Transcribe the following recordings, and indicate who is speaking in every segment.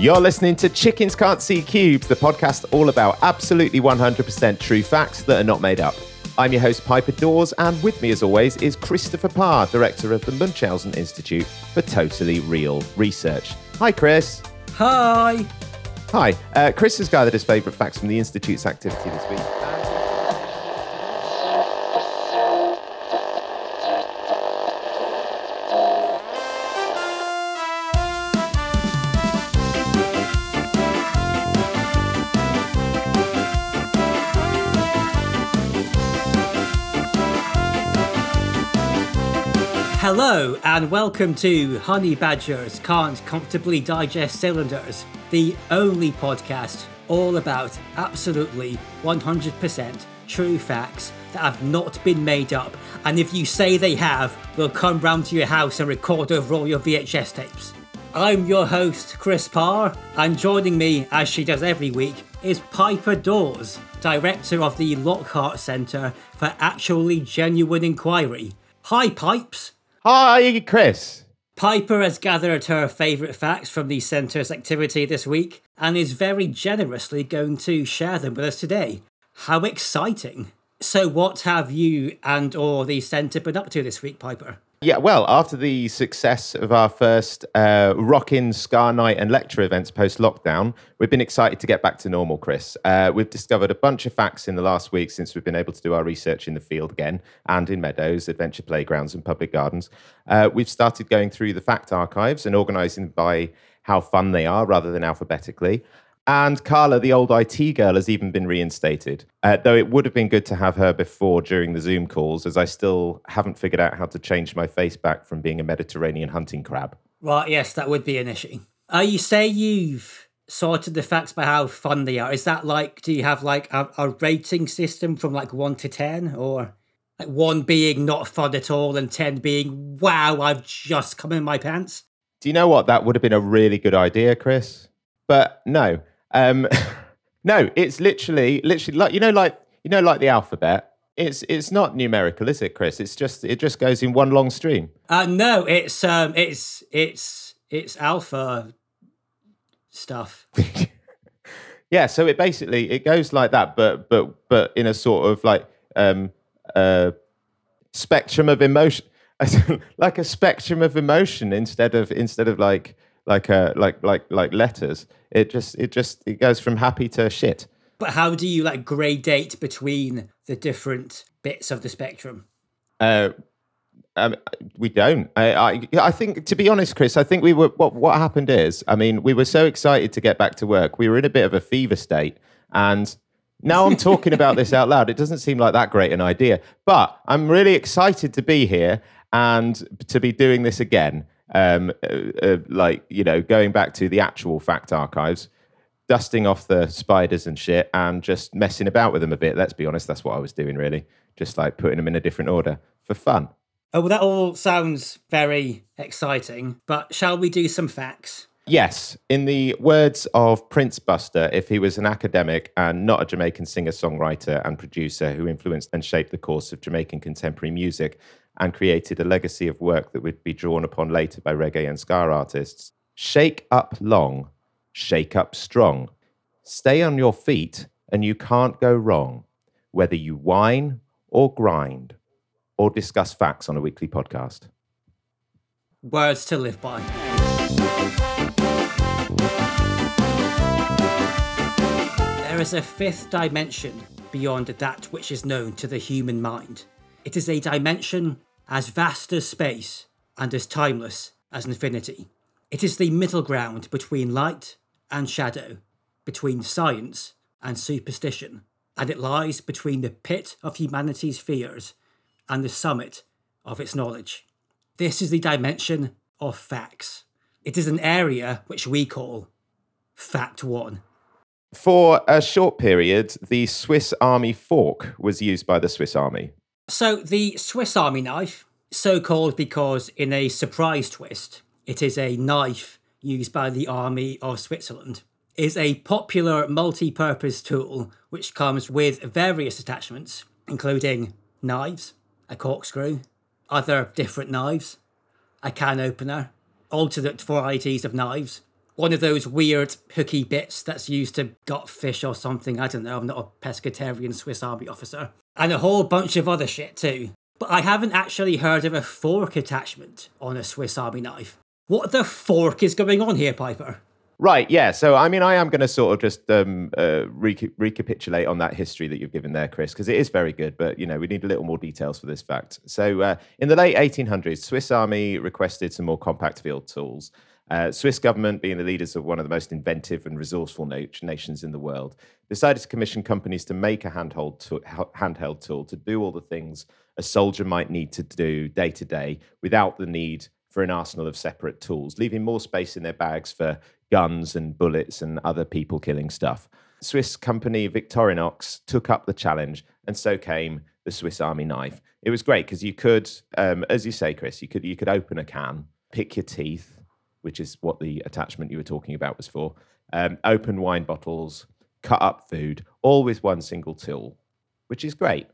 Speaker 1: You're listening to Chickens Can't See Cubes, the podcast all about absolutely 100% true facts that are not made up. I'm your host, Piper Dawes, and with me, as always, is Christopher Parr, director of the Munchausen Institute for Totally Real Research. Hi, Chris.
Speaker 2: Hi.
Speaker 1: Hi. Uh, Chris has gathered his favourite facts from the Institute's activity this week.
Speaker 2: Hello, and welcome to Honey Badgers Can't Comfortably Digest Cylinders, the only podcast all about absolutely 100% true facts that have not been made up. And if you say they have, we'll come round to your house and record over all your VHS tapes. I'm your host, Chris Parr, and joining me, as she does every week, is Piper Dawes, Director of the Lockhart Centre for Actually Genuine Inquiry. Hi, Pipes!
Speaker 1: Hi, Chris.
Speaker 2: Piper has gathered her favourite facts from the Centre's activity this week and is very generously going to share them with us today. How exciting! So, what have you and or the Centre been up to this week, Piper?
Speaker 1: Yeah, well, after the success of our first uh, Rockin' Scar Night and lecture events post lockdown, we've been excited to get back to normal, Chris. Uh, we've discovered a bunch of facts in the last week since we've been able to do our research in the field again and in meadows, adventure playgrounds, and public gardens. Uh, we've started going through the fact archives and organizing by how fun they are rather than alphabetically. And Carla, the old IT girl, has even been reinstated. Uh, though it would have been good to have her before during the Zoom calls, as I still haven't figured out how to change my face back from being a Mediterranean hunting crab.
Speaker 2: Right, yes, that would be an issue. Uh, you say you've sorted the facts by how fun they are. Is that like, do you have like a, a rating system from like 1 to 10? Or like 1 being not fun at all and 10 being, wow, I've just come in my pants?
Speaker 1: Do you know what? That would have been a really good idea, Chris. But no, um, no, it's literally, literally like you know, like you know, like the alphabet. It's it's not numerical, is it, Chris? It's just it just goes in one long stream.
Speaker 2: Uh, no, it's um, it's it's it's alpha stuff.
Speaker 1: yeah, so it basically it goes like that, but but but in a sort of like um uh spectrum of emotion, like a spectrum of emotion instead of instead of like like a like like like letters. It just it just it goes from happy to shit.
Speaker 2: But how do you like gradate between the different bits of the spectrum?
Speaker 1: Uh, um, we don't. I, I, I think, to be honest, Chris, I think we were. What what happened is, I mean, we were so excited to get back to work. We were in a bit of a fever state, and now I'm talking about this out loud. It doesn't seem like that great an idea, but I'm really excited to be here and to be doing this again um, uh, uh, like you know, going back to the actual fact archives, dusting off the spiders and shit, and just messing about with them a bit. Let's be honest, that's what I was doing really, just like putting them in a different order for fun.
Speaker 2: Oh, well, that all sounds very exciting. But shall we do some facts?
Speaker 1: Yes, in the words of Prince Buster, if he was an academic and not a Jamaican singer songwriter and producer who influenced and shaped the course of Jamaican contemporary music, and created a legacy of work that would be drawn upon later by reggae and ska artists. Shake up long, shake up strong. Stay on your feet, and you can't go wrong, whether you whine or grind or discuss facts on a weekly podcast.
Speaker 2: Words to live by. There is a fifth dimension beyond that which is known to the human mind. It is a dimension as vast as space and as timeless as infinity. It is the middle ground between light and shadow, between science and superstition, and it lies between the pit of humanity's fears and the summit of its knowledge. This is the dimension of facts. It is an area which we call Fact One.
Speaker 1: For a short period, the Swiss Army fork was used by the Swiss Army.
Speaker 2: So the Swiss Army knife, so called because in a surprise twist, it is a knife used by the Army of Switzerland, is a popular multi-purpose tool which comes with various attachments, including knives, a corkscrew, other different knives, a can opener, alternate varieties of knives, one of those weird hooky bits that's used to gut fish or something. I don't know. I'm not a pescatarian Swiss Army officer. And a whole bunch of other shit too. But I haven't actually heard of a fork attachment on a Swiss Army knife. What the fork is going on here, Piper?
Speaker 1: Right, yeah. So, I mean, I am going to sort of just um, uh, reca- recapitulate on that history that you've given there, Chris, because it is very good, but, you know, we need a little more details for this fact. So, uh, in the late 1800s, Swiss Army requested some more compact field tools. Uh, Swiss government, being the leaders of one of the most inventive and resourceful na- nations in the world, decided to commission companies to make a handheld, to- handheld tool to do all the things a soldier might need to do day to day without the need for an arsenal of separate tools, leaving more space in their bags for guns and bullets and other people killing stuff. Swiss company Victorinox took up the challenge, and so came the Swiss Army knife. It was great because you could, um, as you say, Chris, you could you could open a can, pick your teeth, which is what the attachment you were talking about was for. Um, open wine bottles, cut up food, all with one single tool, which is great.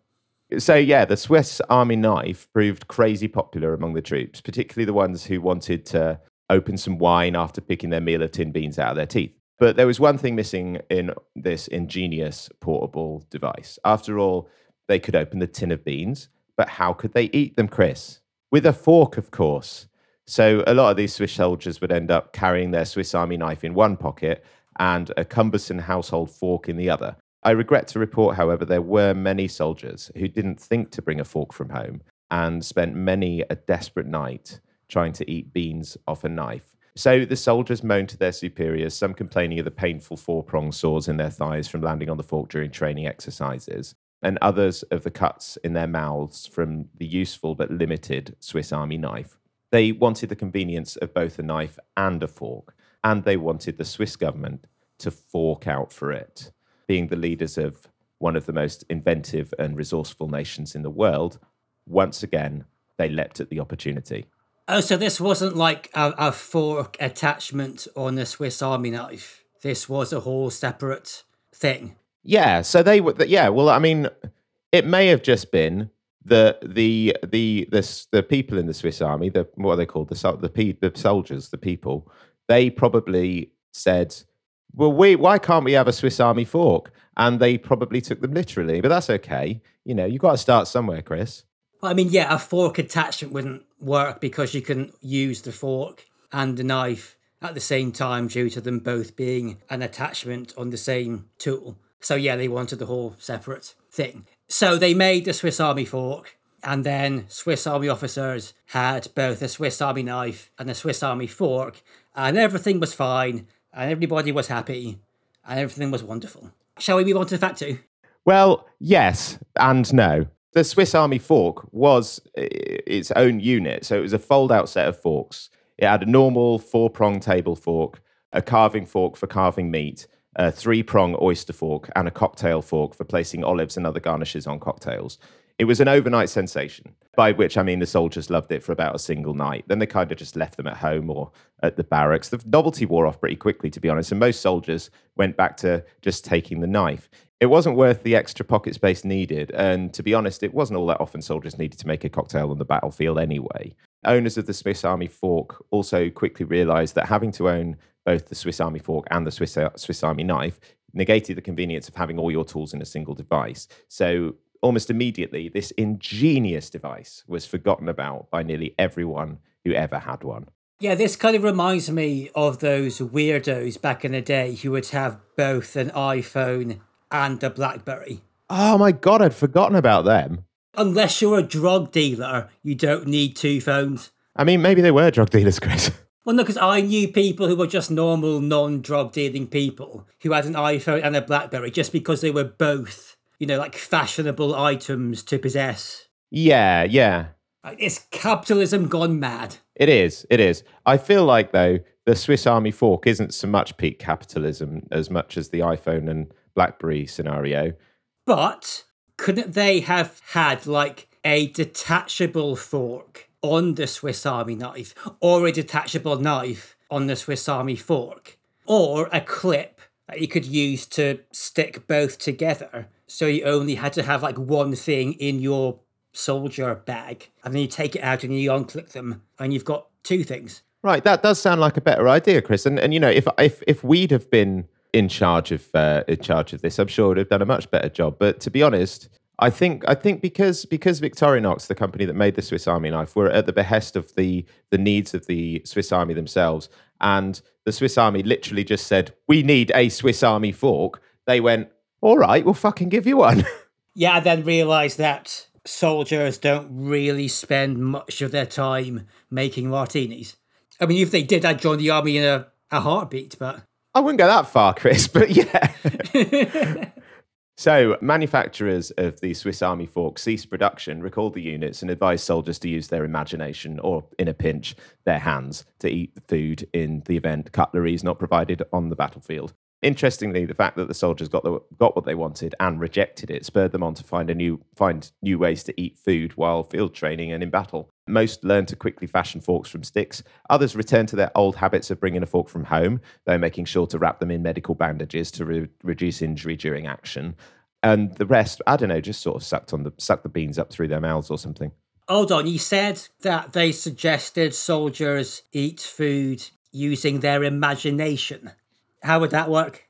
Speaker 1: So yeah, the Swiss Army knife proved crazy popular among the troops, particularly the ones who wanted to open some wine after picking their meal of tin beans out of their teeth. But there was one thing missing in this ingenious portable device. After all, they could open the tin of beans, but how could they eat them, Chris? With a fork, of course. So a lot of these Swiss soldiers would end up carrying their Swiss Army knife in one pocket and a cumbersome household fork in the other. I regret to report, however, there were many soldiers who didn't think to bring a fork from home and spent many a desperate night trying to eat beans off a knife. So the soldiers moaned to their superiors, some complaining of the painful four pronged sores in their thighs from landing on the fork during training exercises, and others of the cuts in their mouths from the useful but limited Swiss Army knife. They wanted the convenience of both a knife and a fork, and they wanted the Swiss government to fork out for it being the leaders of one of the most inventive and resourceful nations in the world, once again, they leapt at the opportunity.
Speaker 2: Oh, so this wasn't like a, a fork attachment on a Swiss Army knife. This was a whole separate thing.
Speaker 1: Yeah. So they were. Yeah. Well, I mean, it may have just been the the the the the people in the Swiss Army. The what are they called? The the the soldiers, the people. They probably said, well, we why can't we have a Swiss Army fork? And they probably took them literally, but that's okay. You know, you've got to start somewhere, Chris.
Speaker 2: I mean, yeah, a fork attachment wouldn't work because you couldn't use the fork and the knife at the same time due to them both being an attachment on the same tool. So, yeah, they wanted the whole separate thing. So, they made the Swiss Army fork, and then Swiss Army officers had both a Swiss Army knife and a Swiss Army fork, and everything was fine and everybody was happy and everything was wonderful. Shall we move on to fact two?
Speaker 1: Well, yes and no. The Swiss Army fork was its own unit. So it was a fold out set of forks. It had a normal four prong table fork, a carving fork for carving meat, a three prong oyster fork, and a cocktail fork for placing olives and other garnishes on cocktails. It was an overnight sensation, by which I mean the soldiers loved it for about a single night. Then they kind of just left them at home or at the barracks. The novelty wore off pretty quickly, to be honest, and most soldiers went back to just taking the knife. It wasn't worth the extra pocket space needed, and to be honest, it wasn't all that often soldiers needed to make a cocktail on the battlefield anyway. Owners of the Swiss Army fork also quickly realized that having to own both the Swiss Army fork and the Swiss, uh, Swiss Army knife negated the convenience of having all your tools in a single device. So almost immediately, this ingenious device was forgotten about by nearly everyone who ever had one.
Speaker 2: Yeah, this kind of reminds me of those weirdos back in the day who would have both an iPhone and a BlackBerry.
Speaker 1: Oh my god, I'd forgotten about them.
Speaker 2: Unless you're a drug dealer, you don't need two phones.
Speaker 1: I mean, maybe they were drug dealers, Chris.
Speaker 2: Well, no, because I knew people who were just normal, non drug dealing people who had an iPhone and a BlackBerry just because they were both you know, like fashionable items to possess.
Speaker 1: Yeah, yeah.
Speaker 2: It's capitalism gone mad.
Speaker 1: It is. It is. I feel like though the Swiss Army fork isn't so much peak capitalism as much as the iPhone and BlackBerry scenario.
Speaker 2: But couldn't they have had like a detachable fork on the Swiss Army knife, or a detachable knife on the Swiss Army fork, or a clip that you could use to stick both together? So you only had to have like one thing in your soldier bag, and then you take it out and you unclick them, and you've got two things.
Speaker 1: Right, that does sound like a better idea, Chris. And and you know, if if if we'd have been in charge of uh, in charge of this, I'm sure would have done a much better job. But to be honest, I think I think because because Victorinox, the company that made the Swiss Army knife, were at the behest of the the needs of the Swiss Army themselves, and the Swiss Army literally just said, "We need a Swiss Army fork." They went, "All right, we'll fucking give you one."
Speaker 2: Yeah, I then realised that soldiers don't really spend much of their time making martinis. I mean, if they did, I'd join the army in a, a heartbeat, but.
Speaker 1: I wouldn't go that far, Chris, but yeah. so, manufacturers of the Swiss Army fork ceased production, recalled the units, and advised soldiers to use their imagination or, in a pinch, their hands to eat food in the event cutlery is not provided on the battlefield. Interestingly, the fact that the soldiers got the, got what they wanted and rejected it spurred them on to find a new find new ways to eat food while field training and in battle. Most learned to quickly fashion forks from sticks. Others returned to their old habits of bringing a fork from home, though making sure to wrap them in medical bandages to re- reduce injury during action. And the rest, I don't know, just sort of sucked on the sucked the beans up through their mouths or something.
Speaker 2: Hold on, you said that they suggested soldiers eat food using their imagination. How would that work?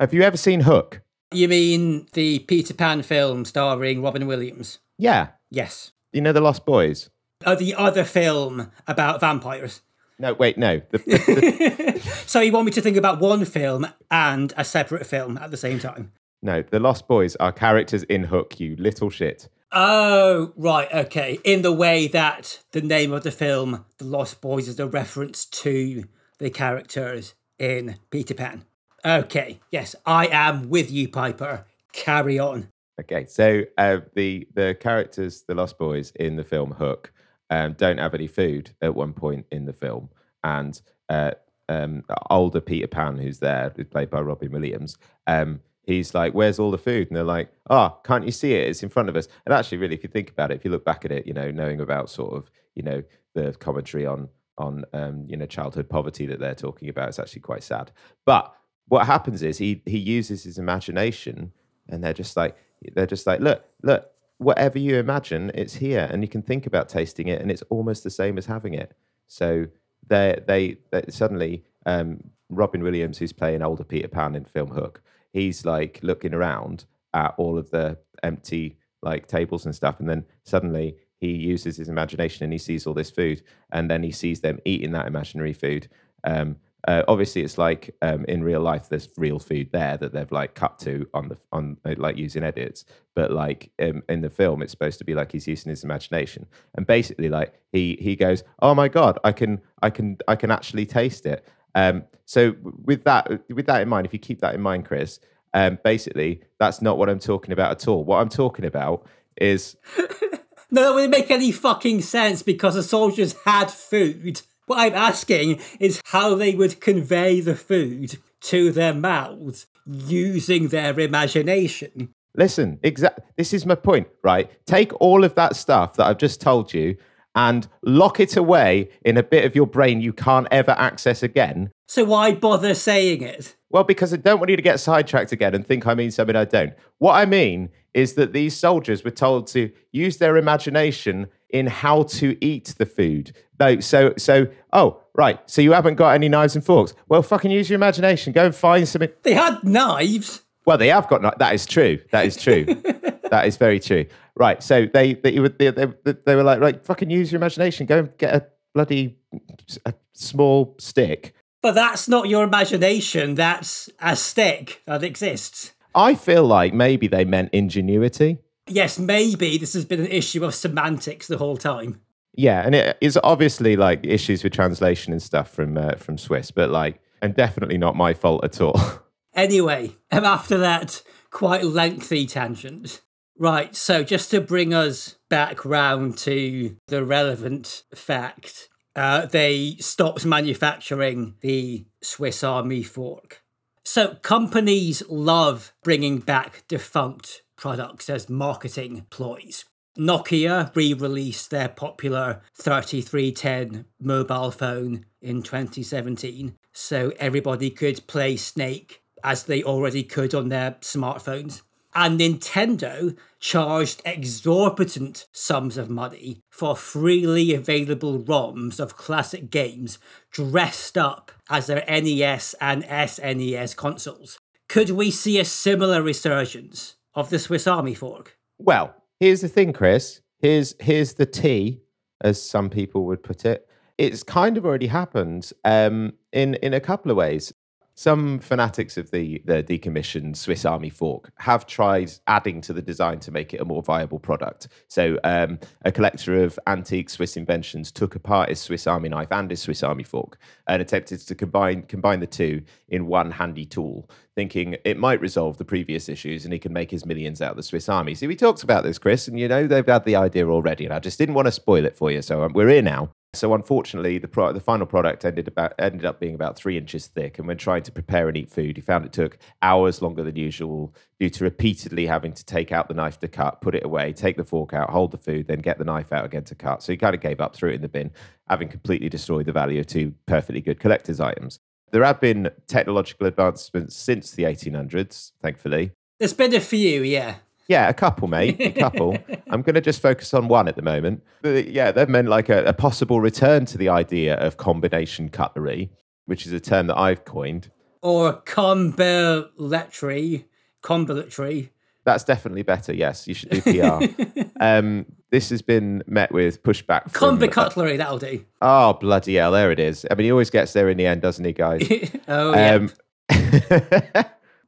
Speaker 1: Have you ever seen Hook?
Speaker 2: You mean the Peter Pan film starring Robin Williams?
Speaker 1: Yeah.
Speaker 2: Yes.
Speaker 1: You know The Lost Boys?
Speaker 2: Oh, the other film about vampires.
Speaker 1: No, wait, no. The, the,
Speaker 2: so you want me to think about one film and a separate film at the same time?
Speaker 1: no, The Lost Boys are characters in Hook, you little shit.
Speaker 2: Oh, right, okay. In the way that the name of the film, The Lost Boys, is a reference to the characters in Peter Pan. Okay, yes, I am with you, Piper. Carry on.
Speaker 1: Okay, so uh, the the characters, the Lost Boys in the film Hook, um, don't have any food at one point in the film, and uh, um, older Peter Pan, who's there, who's played by Robin Williams, um, he's like, "Where's all the food?" And they're like, "Oh, can't you see it? It's in front of us." And actually, really, if you think about it, if you look back at it, you know, knowing about sort of, you know, the commentary on on um, you know childhood poverty that they're talking about, it's actually quite sad. But what happens is he he uses his imagination, and they're just like they're just like, look, look, whatever you imagine, it's here, and you can think about tasting it, and it's almost the same as having it. So they they, suddenly um, Robin Williams, who's playing older Peter Pan in film Hook, he's like looking around at all of the empty like tables and stuff, and then suddenly he uses his imagination and he sees all this food, and then he sees them eating that imaginary food. Um, uh, obviously, it's like um, in real life, there's real food there that they've like cut to on the on uh, like using edits. But like um, in the film, it's supposed to be like he's using his imagination, and basically, like he he goes, "Oh my god, I can I can I can actually taste it." Um, so with that with that in mind, if you keep that in mind, Chris, um, basically that's not what I'm talking about at all. What I'm talking about is
Speaker 2: No, that wouldn't make any fucking sense because the soldiers had food. What I'm asking is how they would convey the food to their mouths using their imagination.
Speaker 1: Listen, exact. This is my point, right? Take all of that stuff that I've just told you and lock it away in a bit of your brain you can't ever access again.
Speaker 2: So why bother saying it?
Speaker 1: Well, because I don't want you to get sidetracked again and think I mean something I don't. What I mean is that these soldiers were told to use their imagination in how to eat the food. So so oh right, so you haven't got any knives and forks. Well, fucking use your imagination. Go and find something.
Speaker 2: They had knives.
Speaker 1: Well, they have got. kni- That is true. That is true. that is very true. Right. So they they, were- they they they were like right, fucking use your imagination. Go and get a bloody a small stick.
Speaker 2: But that's not your imagination, that's a stick that exists.
Speaker 1: I feel like maybe they meant ingenuity.
Speaker 2: Yes, maybe this has been an issue of semantics the whole time.
Speaker 1: Yeah, and it is obviously like issues with translation and stuff from uh, from Swiss, but like, and definitely not my fault at all.
Speaker 2: Anyway, after that quite lengthy tangent. Right, so just to bring us back round to the relevant fact, uh, they stopped manufacturing the Swiss Army fork. So companies love bringing back defunct products as marketing ploys. Nokia re released their popular 3310 mobile phone in 2017 so everybody could play Snake as they already could on their smartphones. And Nintendo charged exorbitant sums of money for freely available ROMs of classic games dressed up as their NES and SNES consoles. Could we see a similar resurgence of the Swiss Army fork?
Speaker 1: Well, here's the thing, Chris. Here's here's the T, as some people would put it. It's kind of already happened um, in in a couple of ways. Some fanatics of the the decommissioned Swiss Army fork have tried adding to the design to make it a more viable product. So, um, a collector of antique Swiss inventions took apart his Swiss Army knife and his Swiss Army fork and attempted to combine combine the two in one handy tool, thinking it might resolve the previous issues and he can make his millions out of the Swiss Army. See, we talked about this, Chris, and you know they've had the idea already, and I just didn't want to spoil it for you. So um, we're here now. So unfortunately, the pro- the final product ended about ended up being about three inches thick. And when trying to prepare and eat food, he found it took hours longer than usual due to repeatedly having to take out the knife to cut, put it away, take the fork out, hold the food, then get the knife out again to cut. So he kind of gave up, threw it in the bin, having completely destroyed the value of two perfectly good collector's items. There have been technological advancements since the 1800s, thankfully.
Speaker 2: There's been a few, yeah.
Speaker 1: Yeah, a couple, mate. A couple. I'm going to just focus on one at the moment. But yeah, that meant like a, a, possible return to the idea of combination cutlery, which is a term that I've coined.
Speaker 2: Or combilatry. Combilatry.
Speaker 1: That's definitely better. Yes, you should do PR. um, this has been met with pushback.
Speaker 2: Combi cutlery, that'll do.
Speaker 1: Oh, bloody hell. There it is. I mean, he always gets there in the end, doesn't he, guys?
Speaker 2: oh, yeah. Um,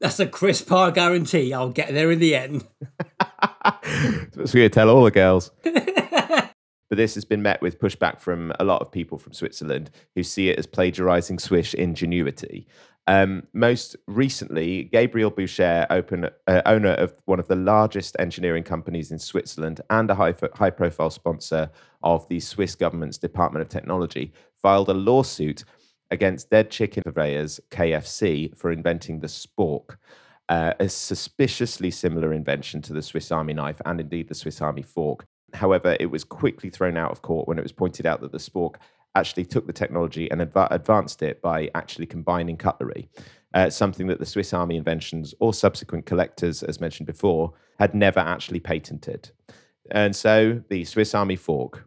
Speaker 2: That's a Chris Parr guarantee. I'll get there in the end.
Speaker 1: That's what we tell all the girls. but this has been met with pushback from a lot of people from Switzerland who see it as plagiarizing Swiss ingenuity. Um, most recently, Gabriel Boucher, open, uh, owner of one of the largest engineering companies in Switzerland and a high, high profile sponsor of the Swiss government's Department of Technology, filed a lawsuit against Dead Chicken Purveyors KFC for inventing the spork, uh, a suspiciously similar invention to the Swiss Army knife and indeed the Swiss Army fork. However, it was quickly thrown out of court when it was pointed out that the spork actually took the technology and adv- advanced it by actually combining cutlery, uh, something that the Swiss Army inventions or subsequent collectors, as mentioned before, had never actually patented. And so the Swiss Army fork,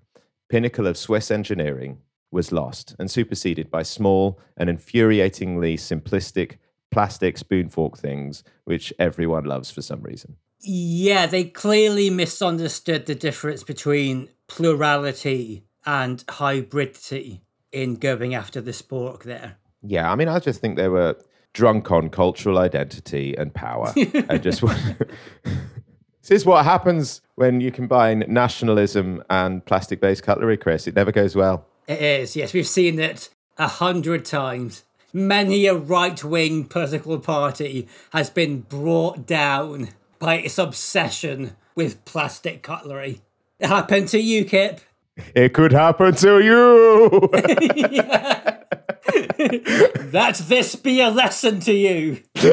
Speaker 1: pinnacle of Swiss engineering, was lost and superseded by small and infuriatingly simplistic plastic spoon fork things, which everyone loves for some reason.
Speaker 2: Yeah, they clearly misunderstood the difference between plurality and hybridity in going after the spork there.
Speaker 1: Yeah, I mean, I just think they were drunk on cultural identity and power. I just This is what happens when you combine nationalism and plastic based cutlery, Chris. It never goes well.
Speaker 2: It is, yes. We've seen it a hundred times. Many a right wing political party has been brought down by its obsession with plastic cutlery. It happened to UKIP.
Speaker 1: It could happen to you.
Speaker 2: That this be a lesson to you.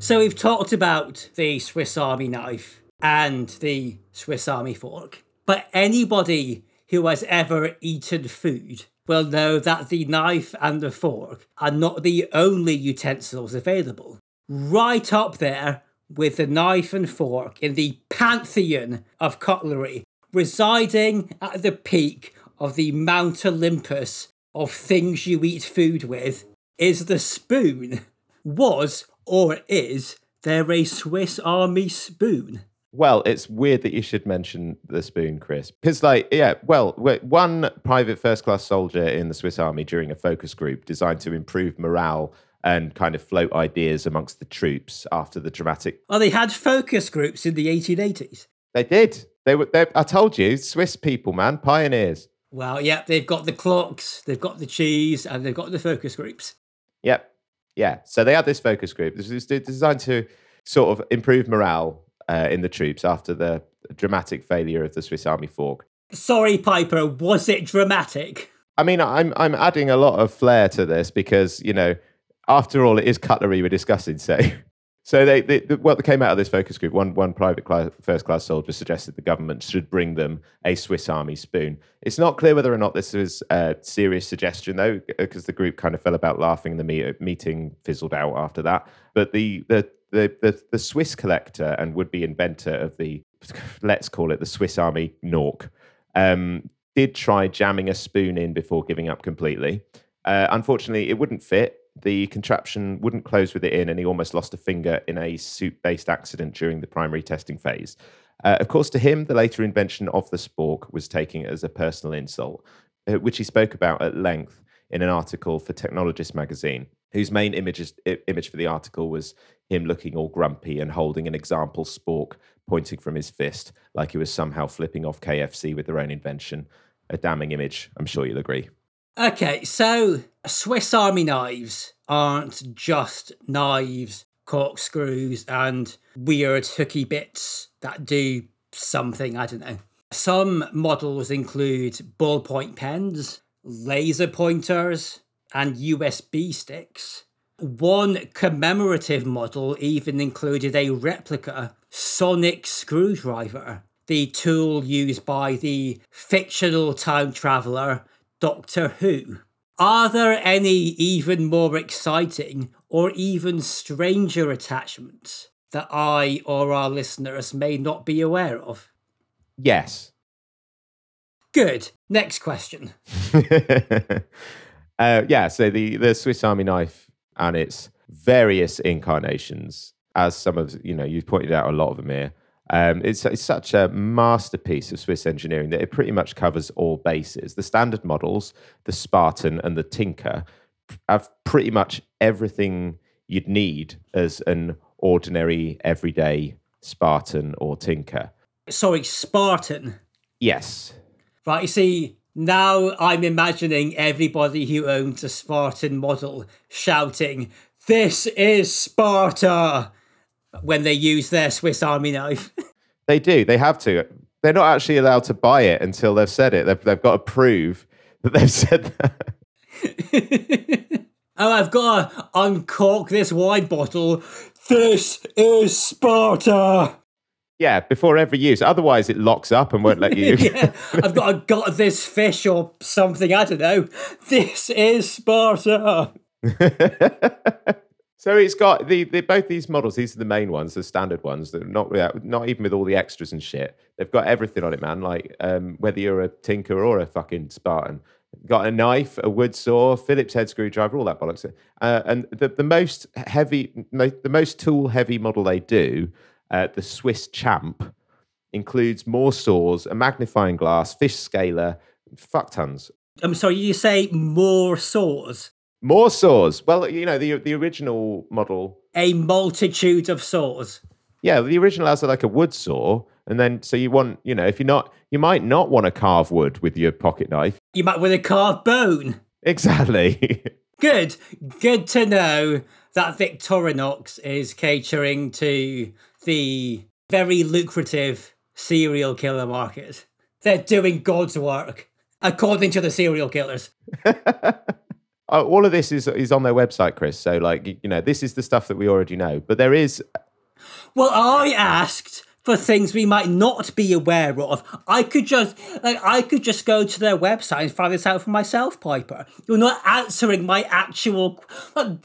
Speaker 2: so we've talked about the Swiss Army knife and the Swiss Army fork. But anybody who has ever eaten food will know that the knife and the fork are not the only utensils available. Right up there with the knife and fork in the pantheon of cutlery, residing at the peak of the Mount Olympus of things you eat food with, is the spoon. Was or is there a Swiss Army spoon?
Speaker 1: Well, it's weird that you should mention the spoon, Chris. Because, like, yeah, well, one private first class soldier in the Swiss army during a focus group designed to improve morale and kind of float ideas amongst the troops after the dramatic.
Speaker 2: Oh, they had focus groups in the 1880s.
Speaker 1: They did. They were. They, I told you, Swiss people, man, pioneers.
Speaker 2: Well, yeah, they've got the clocks, they've got the cheese, and they've got the focus groups.
Speaker 1: Yep. Yeah. So they had this focus group. This was designed to sort of improve morale uh, in the troops after the dramatic failure of the Swiss Army fork.
Speaker 2: Sorry, Piper, was it dramatic?
Speaker 1: I mean, I'm I'm adding a lot of flair to this because you know, after all, it is cutlery we're discussing. So, So they, they, what came out of this focus group, one one private class, first class soldier suggested the government should bring them a Swiss Army spoon. It's not clear whether or not this was a serious suggestion though, because the group kind of fell about laughing. And the meet, meeting fizzled out after that. But the the the the, the Swiss collector and would be inventor of the let's call it the Swiss Army Nork um, did try jamming a spoon in before giving up completely. Uh, unfortunately, it wouldn't fit the contraption wouldn't close with it in, and he almost lost a finger in a soup based accident during the primary testing phase. Uh, of course, to him, the later invention of the spork was taken as a personal insult, uh, which he spoke about at length in an article for Technologist magazine, whose main images, image for the article was him looking all grumpy and holding an example spork pointing from his fist, like he was somehow flipping off KFC with their own invention. A damning image, I'm sure you'll agree.
Speaker 2: Okay, so Swiss Army knives aren't just knives, corkscrews, and weird hooky bits that do something, I don't know. Some models include ballpoint pens, laser pointers, and USB sticks. One commemorative model even included a replica sonic screwdriver, the tool used by the fictional time traveler Doctor Who. Are there any even more exciting or even stranger attachments that I or our listeners may not be aware of?
Speaker 1: Yes.
Speaker 2: Good. Next question.
Speaker 1: uh, yeah, so the, the Swiss Army knife and its various incarnations, as some of you know, you've pointed out a lot of them here, um, it's, it's such a masterpiece of Swiss engineering that it pretty much covers all bases. The standard models, the Spartan and the Tinker, have pretty much everything you'd need as an ordinary, everyday Spartan or Tinker.
Speaker 2: Sorry, Spartan.
Speaker 1: Yes.
Speaker 2: Right, you see, now I'm imagining everybody who owns a Spartan model shouting, This is Sparta! when they use their Swiss Army knife.
Speaker 1: they do. They have to. They're not actually allowed to buy it until they've said it. They've, they've got to prove that they've said that.
Speaker 2: oh, I've got to uncork this wine bottle. This is Sparta.
Speaker 1: Yeah, before every use. Otherwise, it locks up and won't let you.
Speaker 2: yeah, I've got to gut this fish or something. I don't know. This is Sparta.
Speaker 1: So it's got the, the, both these models. These are the main ones, the standard ones. That not not even with all the extras and shit. They've got everything on it, man. Like um, whether you're a tinker or a fucking Spartan, got a knife, a wood saw, Phillips head screwdriver, all that bollocks. Uh, and the, the most heavy, the most tool heavy model they do, uh, the Swiss Champ, includes more saws, a magnifying glass, fish scaler, fuck tons.
Speaker 2: I'm sorry, you say more saws?
Speaker 1: More saws. Well, you know, the the original model.
Speaker 2: A multitude of saws.
Speaker 1: Yeah, the original has like a wood saw, and then so you want, you know, if you're not, you might not want to carve wood with your pocket knife.
Speaker 2: You might want to carve bone.
Speaker 1: Exactly.
Speaker 2: Good. Good to know that Victorinox is catering to the very lucrative serial killer market. They're doing God's work, according to the serial killers.
Speaker 1: Uh, all of this is is on their website, Chris. So, like, you know, this is the stuff that we already know. But there is.
Speaker 2: Well, I asked for things we might not be aware of. I could just like I could just go to their website and find this out for myself, Piper. You're not answering my actual. Like,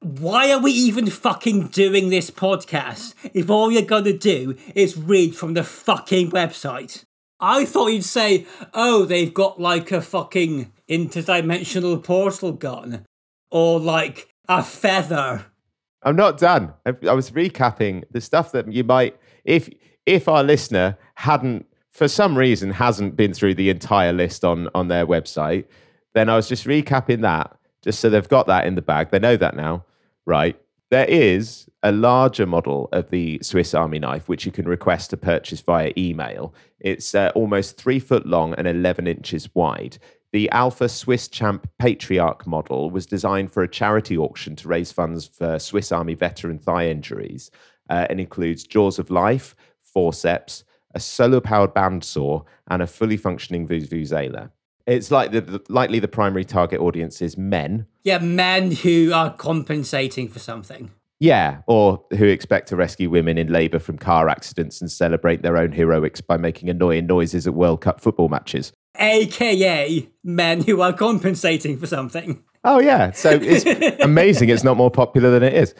Speaker 2: why are we even fucking doing this podcast if all you're gonna do is read from the fucking website? I thought you'd say, oh, they've got like a fucking interdimensional portal gun or like a feather.
Speaker 1: I'm not done. I was recapping the stuff that you might, if if our listener hadn't, for some reason, hasn't been through the entire list on on their website, then I was just recapping that, just so they've got that in the bag. They know that now, right? There is a larger model of the Swiss Army knife, which you can request to purchase via email. It's uh, almost three foot long and 11 inches wide. The Alpha Swiss Champ Patriarch model was designed for a charity auction to raise funds for Swiss Army veteran thigh injuries uh, and includes jaws of life, forceps, a solar powered bandsaw, and a fully functioning vuvuzela. It's like the, the, likely the primary target audience is men.
Speaker 2: Yeah, men who are compensating for something.
Speaker 1: Yeah, or who expect to rescue women in labour from car accidents and celebrate their own heroics by making annoying noises at World Cup football matches.
Speaker 2: AKA men who are compensating for something.
Speaker 1: Oh, yeah. So it's amazing it's not more popular than it is.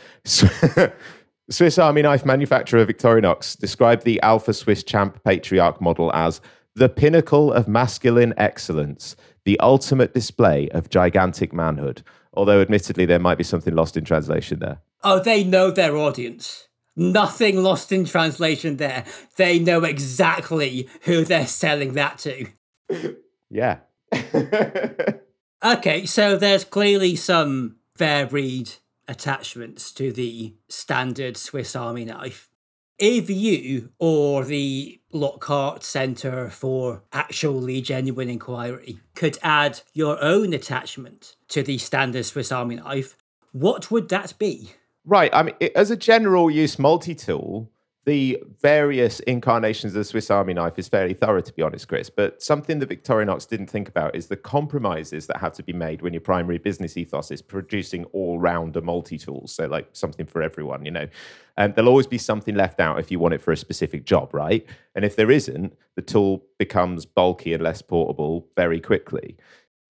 Speaker 1: Swiss Army knife manufacturer Victorinox described the Alpha Swiss Champ Patriarch model as the pinnacle of masculine excellence, the ultimate display of gigantic manhood. Although, admittedly, there might be something lost in translation there.
Speaker 2: Oh, they know their audience. Nothing lost in translation there. They know exactly who they're selling that to.
Speaker 1: Yeah.
Speaker 2: okay, so there's clearly some fair breed attachments to the standard Swiss Army knife. You or the Lockhart Centre for Actually Genuine Inquiry could add your own attachment to the standard Swiss Army knife, what would that be?
Speaker 1: Right. I mean, as a general use multi tool, the various incarnations of the Swiss Army knife is fairly thorough, to be honest, Chris. But something that Victorinox didn't think about is the compromises that have to be made when your primary business ethos is producing all rounder multi tools. So, like something for everyone, you know. And there'll always be something left out if you want it for a specific job, right? And if there isn't, the tool becomes bulky and less portable very quickly.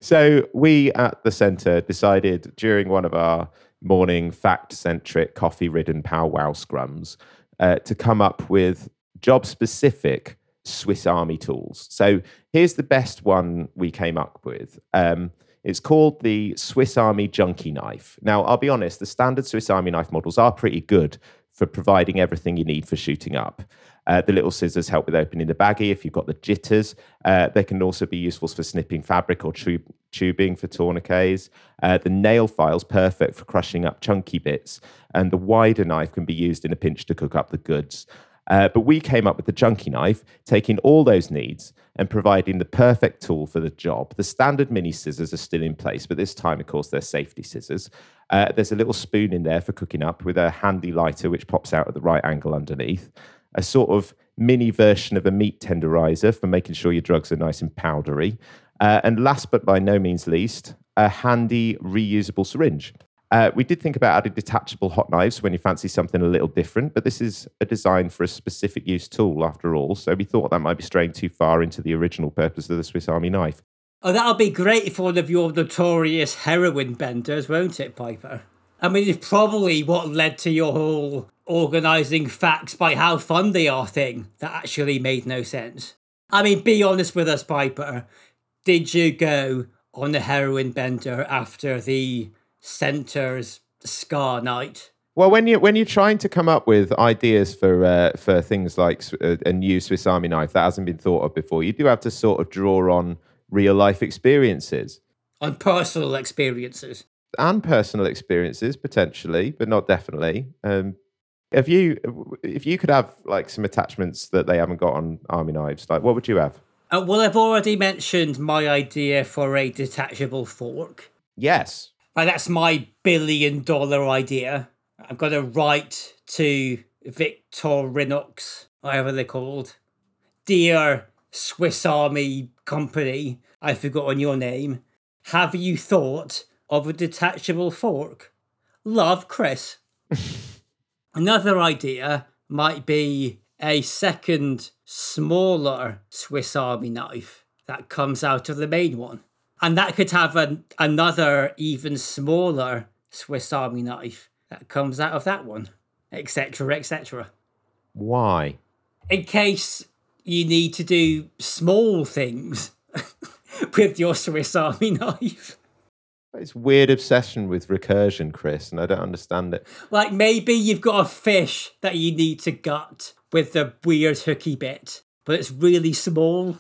Speaker 1: So, we at the center decided during one of our morning fact centric, coffee ridden powwow scrums uh, to come up with job specific Swiss Army tools. So here's the best one we came up with. Um, it's called the Swiss Army Junkie Knife. Now, I'll be honest, the standard Swiss Army knife models are pretty good for providing everything you need for shooting up. Uh, the little scissors help with opening the baggie if you've got the jitters. Uh, they can also be useful for snipping fabric or tube, tubing for tourniquets. Uh, the nail file's perfect for crushing up chunky bits, and the wider knife can be used in a pinch to cook up the goods. Uh, but we came up with the junkie knife, taking all those needs and providing the perfect tool for the job. The standard mini scissors are still in place, but this time, of course, they're safety scissors. Uh, there's a little spoon in there for cooking up with a handy lighter which pops out at the right angle underneath a sort of mini version of a meat tenderizer for making sure your drugs are nice and powdery. Uh, and last but by no means least, a handy reusable syringe. Uh, we did think about adding detachable hot knives when you fancy something a little different, but this is a design for a specific use tool after all, so we thought that might be straying too far into the original purpose of the Swiss Army knife.
Speaker 2: Oh, that'll be great for one of your notorious heroin benders, won't it, Piper? I mean, it's probably what led to your whole organising facts by how fun they are thing that actually made no sense. I mean, be honest with us, Piper. Did you go on the heroin bender after the centre's Scar Night?
Speaker 1: Well, when you when you're trying to come up with ideas for uh, for things like a, a new Swiss Army knife that hasn't been thought of before, you do have to sort of draw on real life experiences,
Speaker 2: on personal experiences
Speaker 1: and personal experiences potentially, but not definitely. Um, if you if you could have like some attachments that they haven't got on army knives, like what would you have?
Speaker 2: Uh, well, I've already mentioned my idea for a detachable fork.
Speaker 1: Yes,
Speaker 2: uh, that's my billion dollar idea. I've got a write to Victorinox, whatever they're called. Dear Swiss Army Company, I've forgotten your name. Have you thought of a detachable fork. Love, Chris. Another idea might be a second, smaller Swiss Army knife that comes out of the main one. And that could have an, another, even smaller Swiss Army knife that comes out of that one, etc., etc.
Speaker 1: Why?
Speaker 2: In case you need to do small things with your Swiss Army knife.
Speaker 1: It's weird obsession with recursion, Chris, and I don't understand it.
Speaker 2: Like maybe you've got a fish that you need to gut with the weird hooky bit, but it's really small.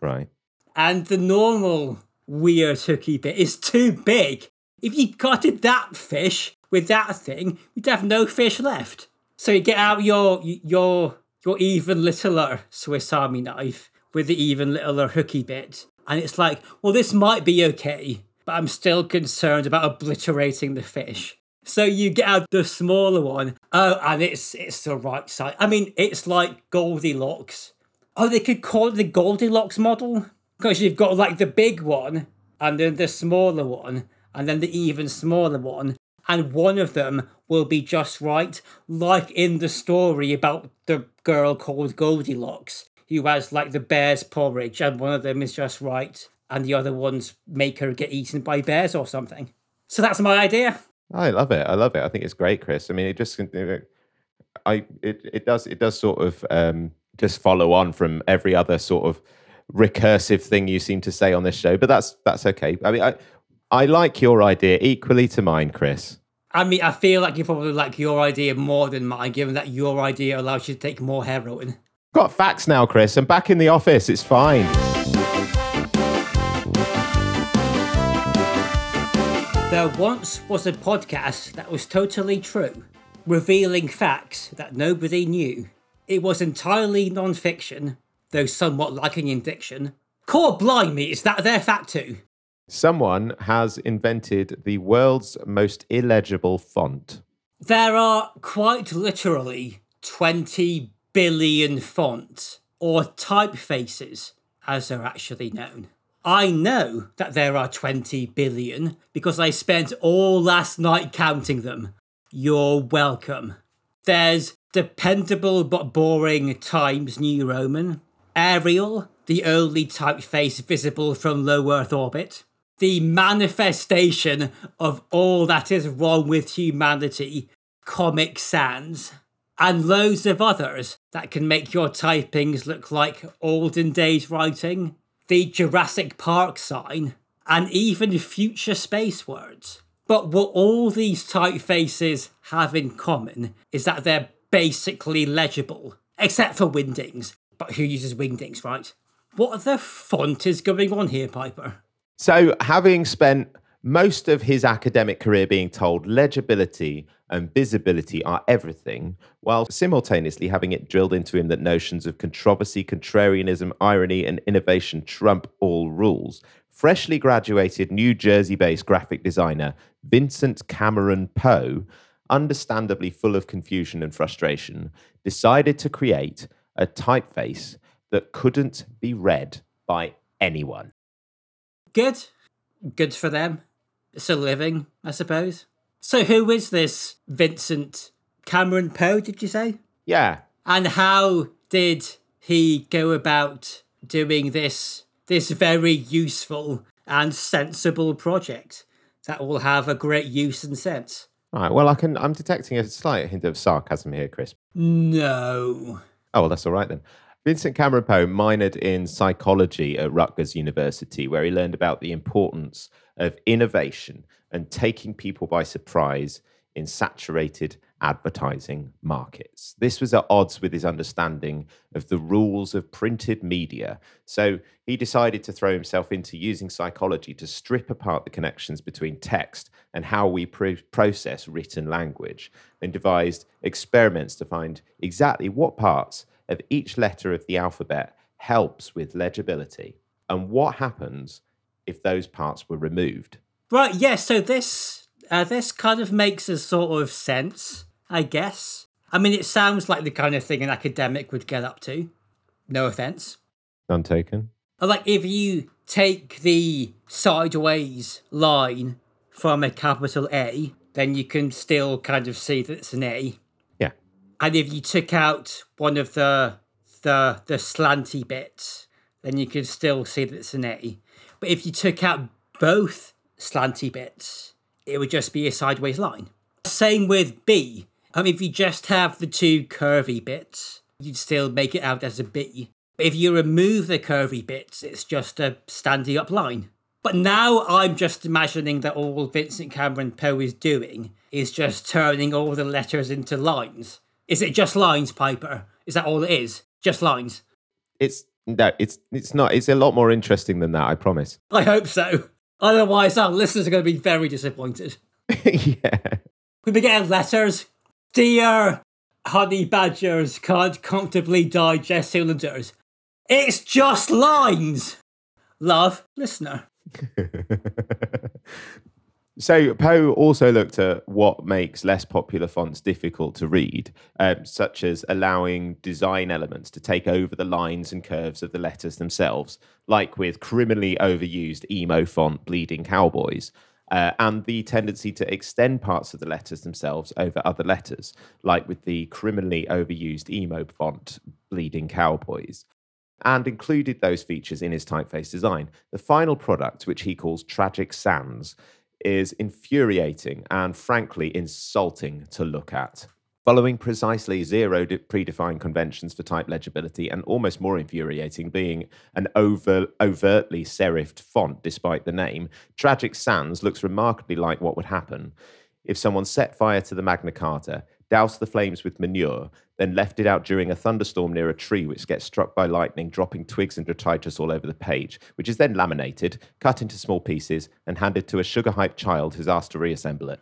Speaker 1: Right.
Speaker 2: And the normal weird hooky bit is too big. If you gutted that fish with that thing, you'd have no fish left. So you get out your your your even littler Swiss Army knife with the even littler hooky bit, and it's like, well, this might be okay but I'm still concerned about obliterating the fish. So you get out the smaller one. Oh, and it's it's the right size. I mean, it's like Goldilocks. Oh, they could call it the Goldilocks model because you've got like the big one and then the smaller one and then the even smaller one. and one of them will be just right, like in the story about the girl called Goldilocks, who has like the bear's porridge, and one of them is just right, and the other ones make her get eaten by bears or something. So that's my idea.
Speaker 1: I love it. I love it. I think it's great, Chris. I mean, it just, I, it, it does, it does sort of um, just follow on from every other sort of recursive thing you seem to say on this show, but that's that's okay. I mean, I, I like your idea equally to mine, Chris.
Speaker 2: I mean, I feel like you probably like your idea more than mine, given that your idea allows you to take more heroin.
Speaker 1: Got facts now, Chris. I'm back in the office. It's fine.
Speaker 2: There once was a podcast that was totally true, revealing facts that nobody knew. It was entirely non fiction, though somewhat lacking in diction. Core blimey, is that their fact too?
Speaker 1: Someone has invented the world's most illegible font.
Speaker 2: There are quite literally 20 billion fonts, or typefaces, as they're actually known. I know that there are 20 billion because I spent all last night counting them. You're welcome. There's dependable but boring Times New Roman, Arial, the only typeface visible from low Earth orbit, the manifestation of all that is wrong with humanity, Comic Sans, and loads of others that can make your typings look like olden days writing, the Jurassic Park sign, and even future space words. But what all these typefaces have in common is that they're basically legible, except for Wingdings. But who uses Wingdings, right? What the font is going on here, Piper?
Speaker 1: So, having spent most of his academic career being told legibility and visibility are everything, while simultaneously having it drilled into him that notions of controversy, contrarianism, irony, and innovation trump all rules. Freshly graduated New Jersey based graphic designer Vincent Cameron Poe, understandably full of confusion and frustration, decided to create a typeface that couldn't be read by anyone.
Speaker 2: Good. Good for them. It's a living, I suppose. So, who is this Vincent Cameron Poe, did you say?
Speaker 1: Yeah.
Speaker 2: And how did he go about doing this this very useful and sensible project that will have a great use and sense?
Speaker 1: Right. Well, I can. I'm detecting a slight hint of sarcasm here, Chris.
Speaker 2: No.
Speaker 1: Oh, well, that's all right then. Vincent Cameron minored in psychology at Rutgers University, where he learned about the importance of innovation and taking people by surprise in saturated advertising markets. This was at odds with his understanding of the rules of printed media. So he decided to throw himself into using psychology to strip apart the connections between text and how we process written language, and devised experiments to find exactly what parts of each letter of the alphabet helps with legibility and what happens if those parts were removed.
Speaker 2: Right, yes, yeah, so this uh, this kind of makes a sort of sense, I guess. I mean, it sounds like the kind of thing an academic would get up to. No offense.
Speaker 1: None taken.
Speaker 2: Like if you take the sideways line from a capital A, then you can still kind of see that it's an A. And if you took out one of the the the slanty bits, then you could still see that it's an A. But if you took out both slanty bits, it would just be a sideways line. Same with B. I mean, if you just have the two curvy bits, you'd still make it out as a B. But if you remove the curvy bits, it's just a standing up line. But now I'm just imagining that all Vincent Cameron Poe is doing is just turning all the letters into lines. Is it just lines, Piper? Is that all it is? Just lines?
Speaker 1: It's no, it's it's not. It's a lot more interesting than that. I promise.
Speaker 2: I hope so. Otherwise, our listeners are going to be very disappointed.
Speaker 1: yeah.
Speaker 2: We begin letters. Dear honey badgers can't comfortably digest cylinders. It's just lines. Love, listener.
Speaker 1: so Poe also looked at what makes less popular fonts difficult to read, um, such as allowing design elements to take over the lines and curves of the letters themselves, like with criminally overused emo font Bleeding Cowboys. uh, and the tendency to extend parts of the letters themselves over other letters, like with the criminally overused emo font Bleeding Cowboys and included those features in his typeface design. The final product, which he calls Tragic Sans, is infuriating and frankly insulting to look at. Following precisely zero predefined conventions for type legibility, and almost more infuriating, being an over, overtly serifed font despite the name, Tragic Sans looks remarkably like what would happen if someone set fire to the Magna Carta, doused the flames with manure, then left it out during a thunderstorm near a tree which gets struck by lightning, dropping twigs and detritus all over the page, which is then laminated, cut into small pieces, and handed to a sugar hyped child who's asked to reassemble it.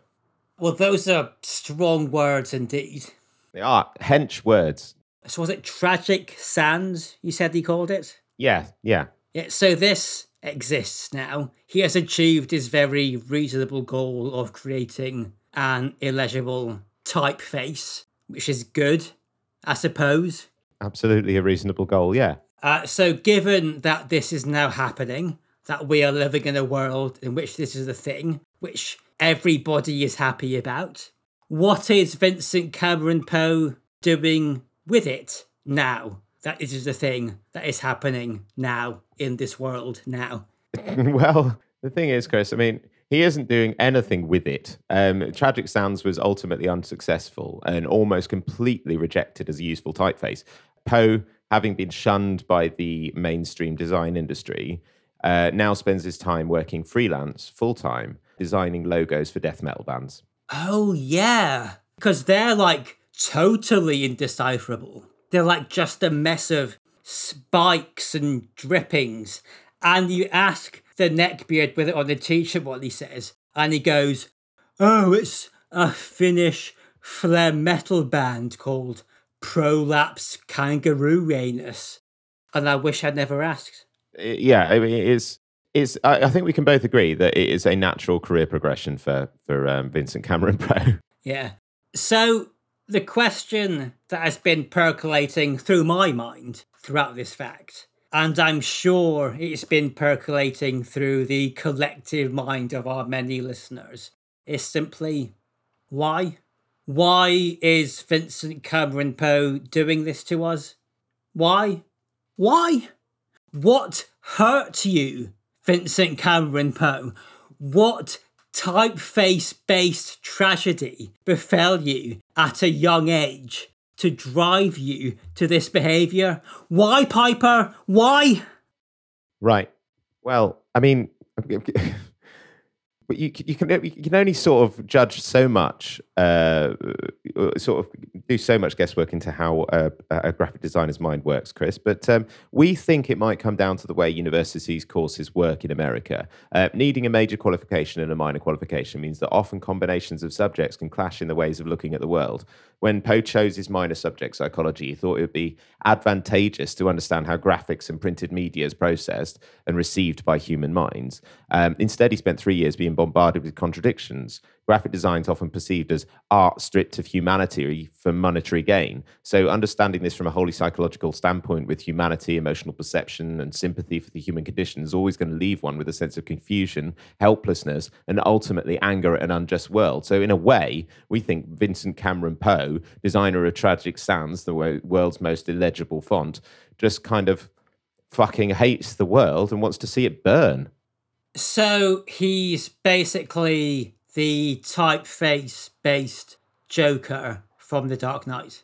Speaker 2: Well, those are strong words indeed.
Speaker 1: They are hench words.
Speaker 2: So was it tragic sands? You said he called it.
Speaker 1: Yeah, yeah.
Speaker 2: Yeah. So this exists now. He has achieved his very reasonable goal of creating an illegible typeface, which is good, I suppose.
Speaker 1: Absolutely a reasonable goal, yeah.
Speaker 2: Uh, so, given that this is now happening, that we are living in a world in which this is a thing, which everybody is happy about, what is Vincent Cameron Poe doing with it now? That it is a thing that is happening now in this world now.
Speaker 1: well, the thing is, Chris, I mean, he isn't doing anything with it. Um, Tragic Sans was ultimately unsuccessful and almost completely rejected as a useful typeface. Poe, having been shunned by the mainstream design industry, uh, now spends his time working freelance full time, designing logos for death metal bands.
Speaker 2: Oh, yeah. Because they're like totally indecipherable. They're like just a mess of spikes and drippings. And you ask the neckbeard with it on the t-shirt what he says, and he goes, "Oh, it's a Finnish flare metal band called Prolapse Kangaroo Anus," and I wish I'd never asked.
Speaker 1: Yeah, I mean, it's it's. I, I, think we can both agree that it is a natural career progression for for um, Vincent Cameron pro
Speaker 2: Yeah. So the question that has been percolating through my mind throughout this fact and I'm sure it's been percolating through the collective mind of our many listeners, is simply why? Why is Vincent Cameron Poe doing this to us? Why? Why? What hurt you, Vincent Cameron Poe? What typeface based tragedy befell you at a young age to drive you to this behavior. Why, Piper? Why?
Speaker 1: Right. Well, I mean, but you, you can you can only sort of judge so much, uh, uh, sort of do so much guesswork into how a, a graphic designer's mind works, Chris. But um, we think it might come down to the way universities courses work in America. Uh, needing a major qualification and a minor qualification means that often combinations of subjects can clash in the ways of looking at the world. When Poe chose his minor subject, psychology, he thought it would be advantageous to understand how graphics and printed media is processed and received by human minds. Um, instead, he spent three years being bombarded with contradictions. Graphic design is often perceived as art stripped of humanity for monetary gain. So, understanding this from a wholly psychological standpoint with humanity, emotional perception, and sympathy for the human condition is always going to leave one with a sense of confusion, helplessness, and ultimately anger at an unjust world. So, in a way, we think Vincent Cameron Poe, designer of Tragic Sans, the world's most illegible font, just kind of fucking hates the world and wants to see it burn.
Speaker 2: So he's basically the typeface based Joker from The Dark Knight.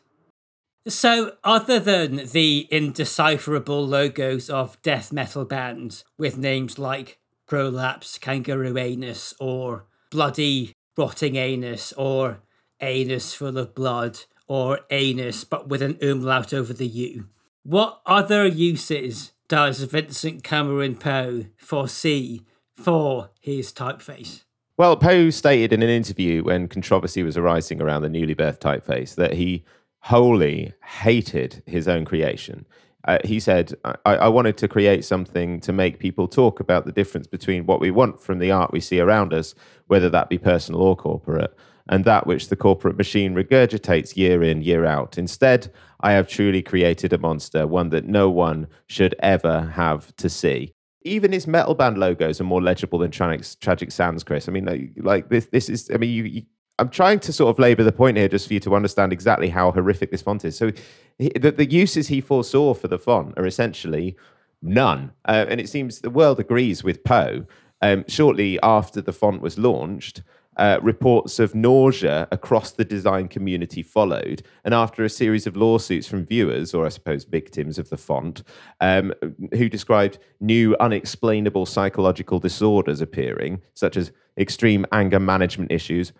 Speaker 2: So, other than the indecipherable logos of death metal bands with names like Prolapse, Kangaroo Anus, or Bloody Rotting Anus, or Anus Full of Blood, or Anus but with an umlaut over the U, what other uses does Vincent Cameron Poe foresee for his typeface?
Speaker 1: Well, Poe stated in an interview when controversy was arising around the newly birthed typeface that he wholly hated his own creation. Uh, he said, I, I, wanted to create something to make people talk about the difference between what we want from the art we see around us, whether that be personal or corporate, and that which the corporate machine regurgitates year in, year out. Instead, I have truly created a monster, one that no one should ever have to see. Even his metal band logos are more legible than Tragic, Tragic Sans, Chris. I mean, like, this, this is. I mean, you, you, I'm trying to sort of labour the point here, just for you to understand exactly how horrific this font is. So, he, the, the uses he foresaw for the font are essentially none, uh, and it seems the world agrees with Poe. Um, shortly after the font was launched, uh, reports of nausea across the design community followed. And after a series of lawsuits from viewers, or I suppose victims of the font, um, who described new unexplainable psychological disorders appearing, such as extreme anger management issues,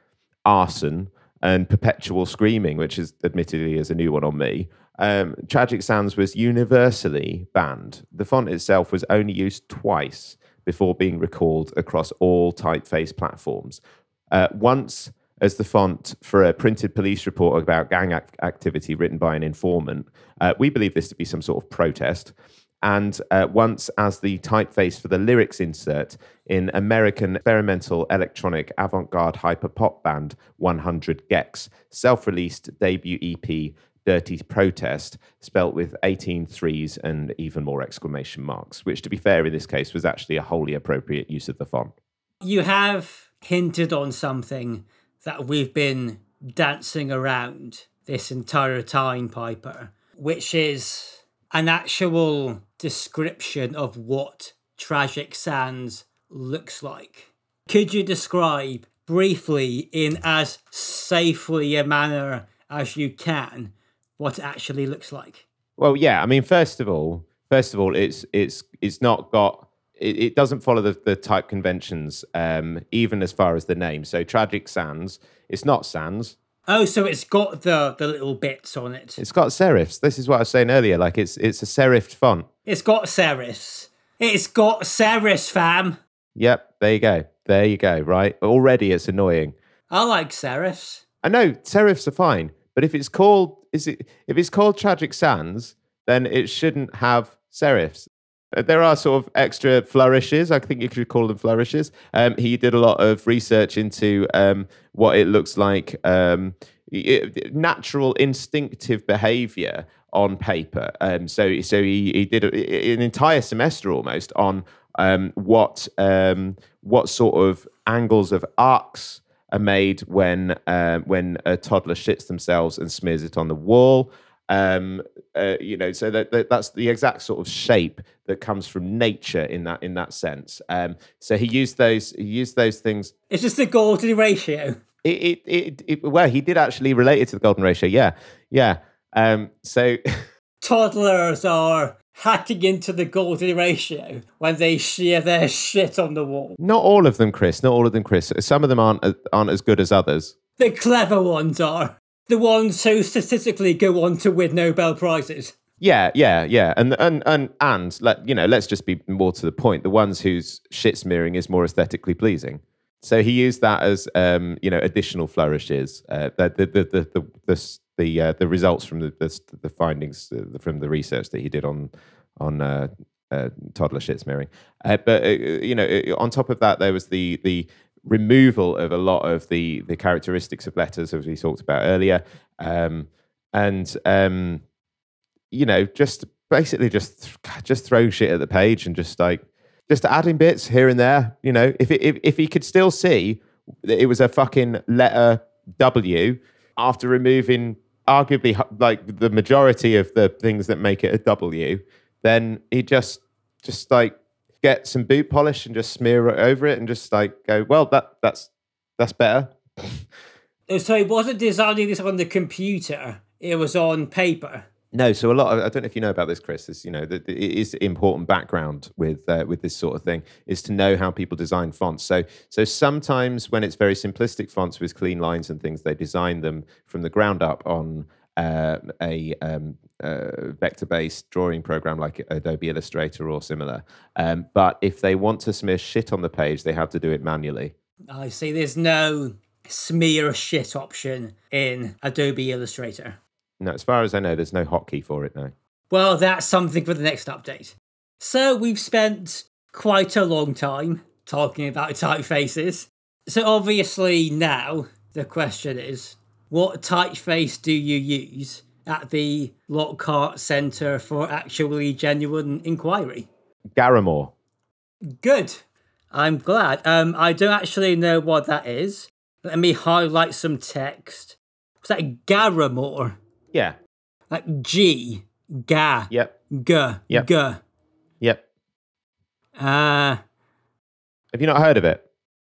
Speaker 1: arson, and perpetual screaming, which is admittedly is a new one on me. Um, Tragic Sans was universally banned. The font itself was only used twice before being recalled across all typeface platforms. Uh, once as the font for a printed police report about gang activity written by an informant. Uh, we believe this to be some sort of protest. And uh, once as the typeface for the lyrics insert in American experimental electronic avant garde hyper pop band 100 gecs, self released debut EP Dirty Protest, spelt with 18 threes and even more exclamation marks, which, to be fair, in this case was actually a wholly appropriate use of the font.
Speaker 2: You have hinted on something that we've been dancing around this entire time, Piper, which is an actual description of what Tragic Sands looks like. Could you describe briefly, in as safely a manner as you can, what it actually looks like?
Speaker 1: Well, yeah. I mean, first of all, first of all, it's it's it's not got it, it doesn't follow the, the type conventions, um, even as far as the name. So Tragic Sans, it's not Sans.
Speaker 2: Oh, so it's got the the little bits on it.
Speaker 1: It's got serifs. This is what I was saying earlier. Like it's it's a serifed font.
Speaker 2: It's got serifs. It's got serifs, fam.
Speaker 1: Yep, there you go. There you go. Right. Already, it's annoying.
Speaker 2: I like serifs.
Speaker 1: I know serifs are fine, but if it's called is it if it's called Tragic Sans, then it shouldn't have serifs. Uh, there are sort of extra flourishes. I think you could call them flourishes. Um, he did a lot of research into um, what it looks like, um, it, natural instinctive behavior on paper. Um, so, so he, he did a, an entire semester almost on um, what um, what sort of angles of arcs are made when uh, when a toddler shits themselves and smears it on the wall. Um, uh, you know, so that, that, that's the exact sort of shape that comes from nature in that in that sense. Um, so he used those he used those things.
Speaker 2: It's just the golden ratio.
Speaker 1: It, it, it, it well, he did actually relate it to the golden ratio. Yeah, yeah. Um, so
Speaker 2: toddlers are hacking into the golden ratio when they shear their shit on the wall.
Speaker 1: Not all of them, Chris. Not all of them, Chris. Some of them aren't aren't as good as others.
Speaker 2: The clever ones are the ones who statistically go on to win Nobel prizes.
Speaker 1: Yeah, yeah, yeah, and and and and let you know, let's just be more to the point. The ones whose shit smearing is more aesthetically pleasing. So he used that as um, you know additional flourishes. Uh, the the the the the the, uh, the results from the the, the findings uh, from the research that he did on on uh, uh, toddler shit smearing. Uh, but you know, on top of that, there was the the removal of a lot of the the characteristics of letters as we talked about earlier. Um, and um, you know just basically just just throw shit at the page and just like just adding bits here and there you know. If it, if, if he could still see that it was a fucking letter w after removing arguably like the majority of the things that make it a w then he just just like get some boot polish and just smear it over it and just like go, well, that that's that's better.
Speaker 2: so it wasn't designing this on the computer; it was on paper.
Speaker 1: No, so a lot. Of, I don't know if you know about this, Chris. Is you know that it is important background with uh, with this sort of thing is to know how people design fonts. So so sometimes when it's very simplistic fonts with clean lines and things, they design them from the ground up on uh, a um, uh, vector-based drawing program like Adobe Illustrator or similar. Um, but if they want to smear shit on the page, they have to do it manually.
Speaker 2: I see. There's no smear a shit option in Adobe Illustrator.
Speaker 1: No, as far as I know, there's no hotkey for it now.
Speaker 2: Well, that's something for the next update. So we've spent quite a long time talking about typefaces. So obviously now the question is, what typeface do you use at the Lockhart Centre for Actually Genuine Inquiry?
Speaker 1: Garamore.
Speaker 2: Good. I'm glad. Um, I don't actually know what that is. Let me highlight some text. Was that Garamore?
Speaker 1: Yeah.
Speaker 2: Like G, Ga,
Speaker 1: Yep.
Speaker 2: G,
Speaker 1: Yep.
Speaker 2: G.
Speaker 1: Yep.
Speaker 2: Uh,
Speaker 1: Have you not heard of it?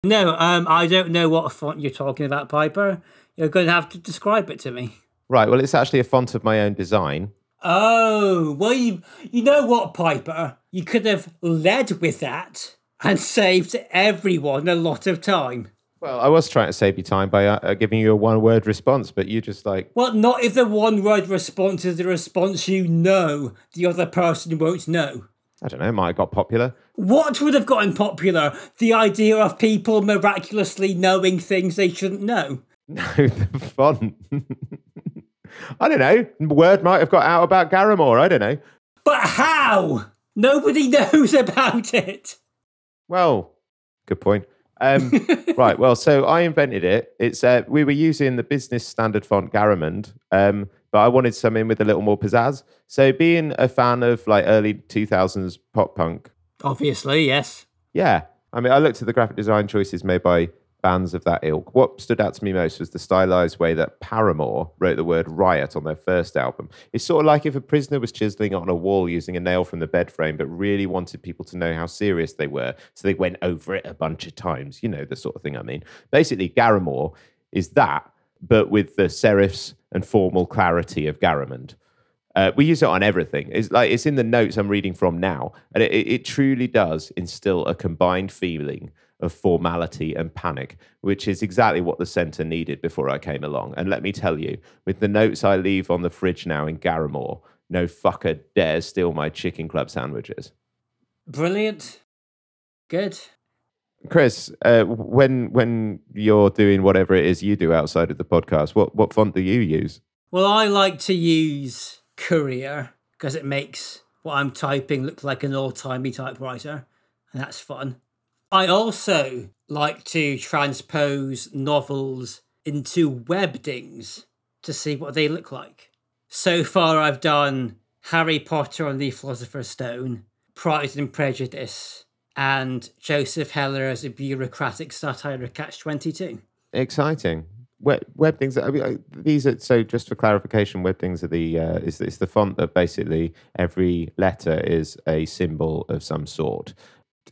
Speaker 2: No, um, I don't know what font you're talking about, Piper. You're going to have to describe it to me.
Speaker 1: Right. Well, it's actually a font of my own design.
Speaker 2: Oh, well, you, you know what, Piper? You could have led with that and saved everyone a lot of time.
Speaker 1: Well, I was trying to save you time by uh, uh, giving you a one-word response, but you just like
Speaker 2: Well, not if the one word response is the response you know the other person won't know.
Speaker 1: I don't know, might have got popular.
Speaker 2: What would have gotten popular? The idea of people miraculously knowing things they shouldn't know.
Speaker 1: No, the font. I don't know. Word might have got out about Garamore. I don't know.
Speaker 2: But how? Nobody knows about it.
Speaker 1: Well, good point. Um, right. Well, so I invented it. It's uh, we were using the business standard font Garamond, um, but I wanted something with a little more pizzazz. So, being a fan of like early two thousands pop punk,
Speaker 2: Obviously, yes.
Speaker 1: yeah. I mean, I looked at the graphic design choices made by bands of that ilk. What stood out to me most was the stylized way that Paramore wrote the word riot on their first album. It's sort of like if a prisoner was chiseling on a wall using a nail from the bed frame, but really wanted people to know how serious they were. So they went over it a bunch of times. You know, the sort of thing I mean. Basically, Garamore is that, but with the serifs and formal clarity of Garamond. Uh, we use it on everything. It's like it's in the notes I'm reading from now, and it, it, truly does instill a combined feeling of formality and panic, which is exactly what the centre needed before I came along. And let me tell you, with the notes I leave on the fridge now in Garamore, no fucker dares steal my chicken club sandwiches.
Speaker 2: Brilliant. Good.
Speaker 1: Chris, uh, when when you're doing whatever it is you do outside of the podcast, what what font do you use?
Speaker 2: Well, I like to use Courier because it makes what I'm typing look like an old timey typewriter, and that's fun. I also like to transpose novels into webdings to see what they look like. So far, I've done Harry Potter and the Philosopher's Stone, Pride and Prejudice, and Joseph Heller as a bureaucratic satire of Catch 22.
Speaker 1: Exciting. Web, web things. I mean, these are so. Just for clarification, web things are the uh, is it's the font that basically every letter is a symbol of some sort.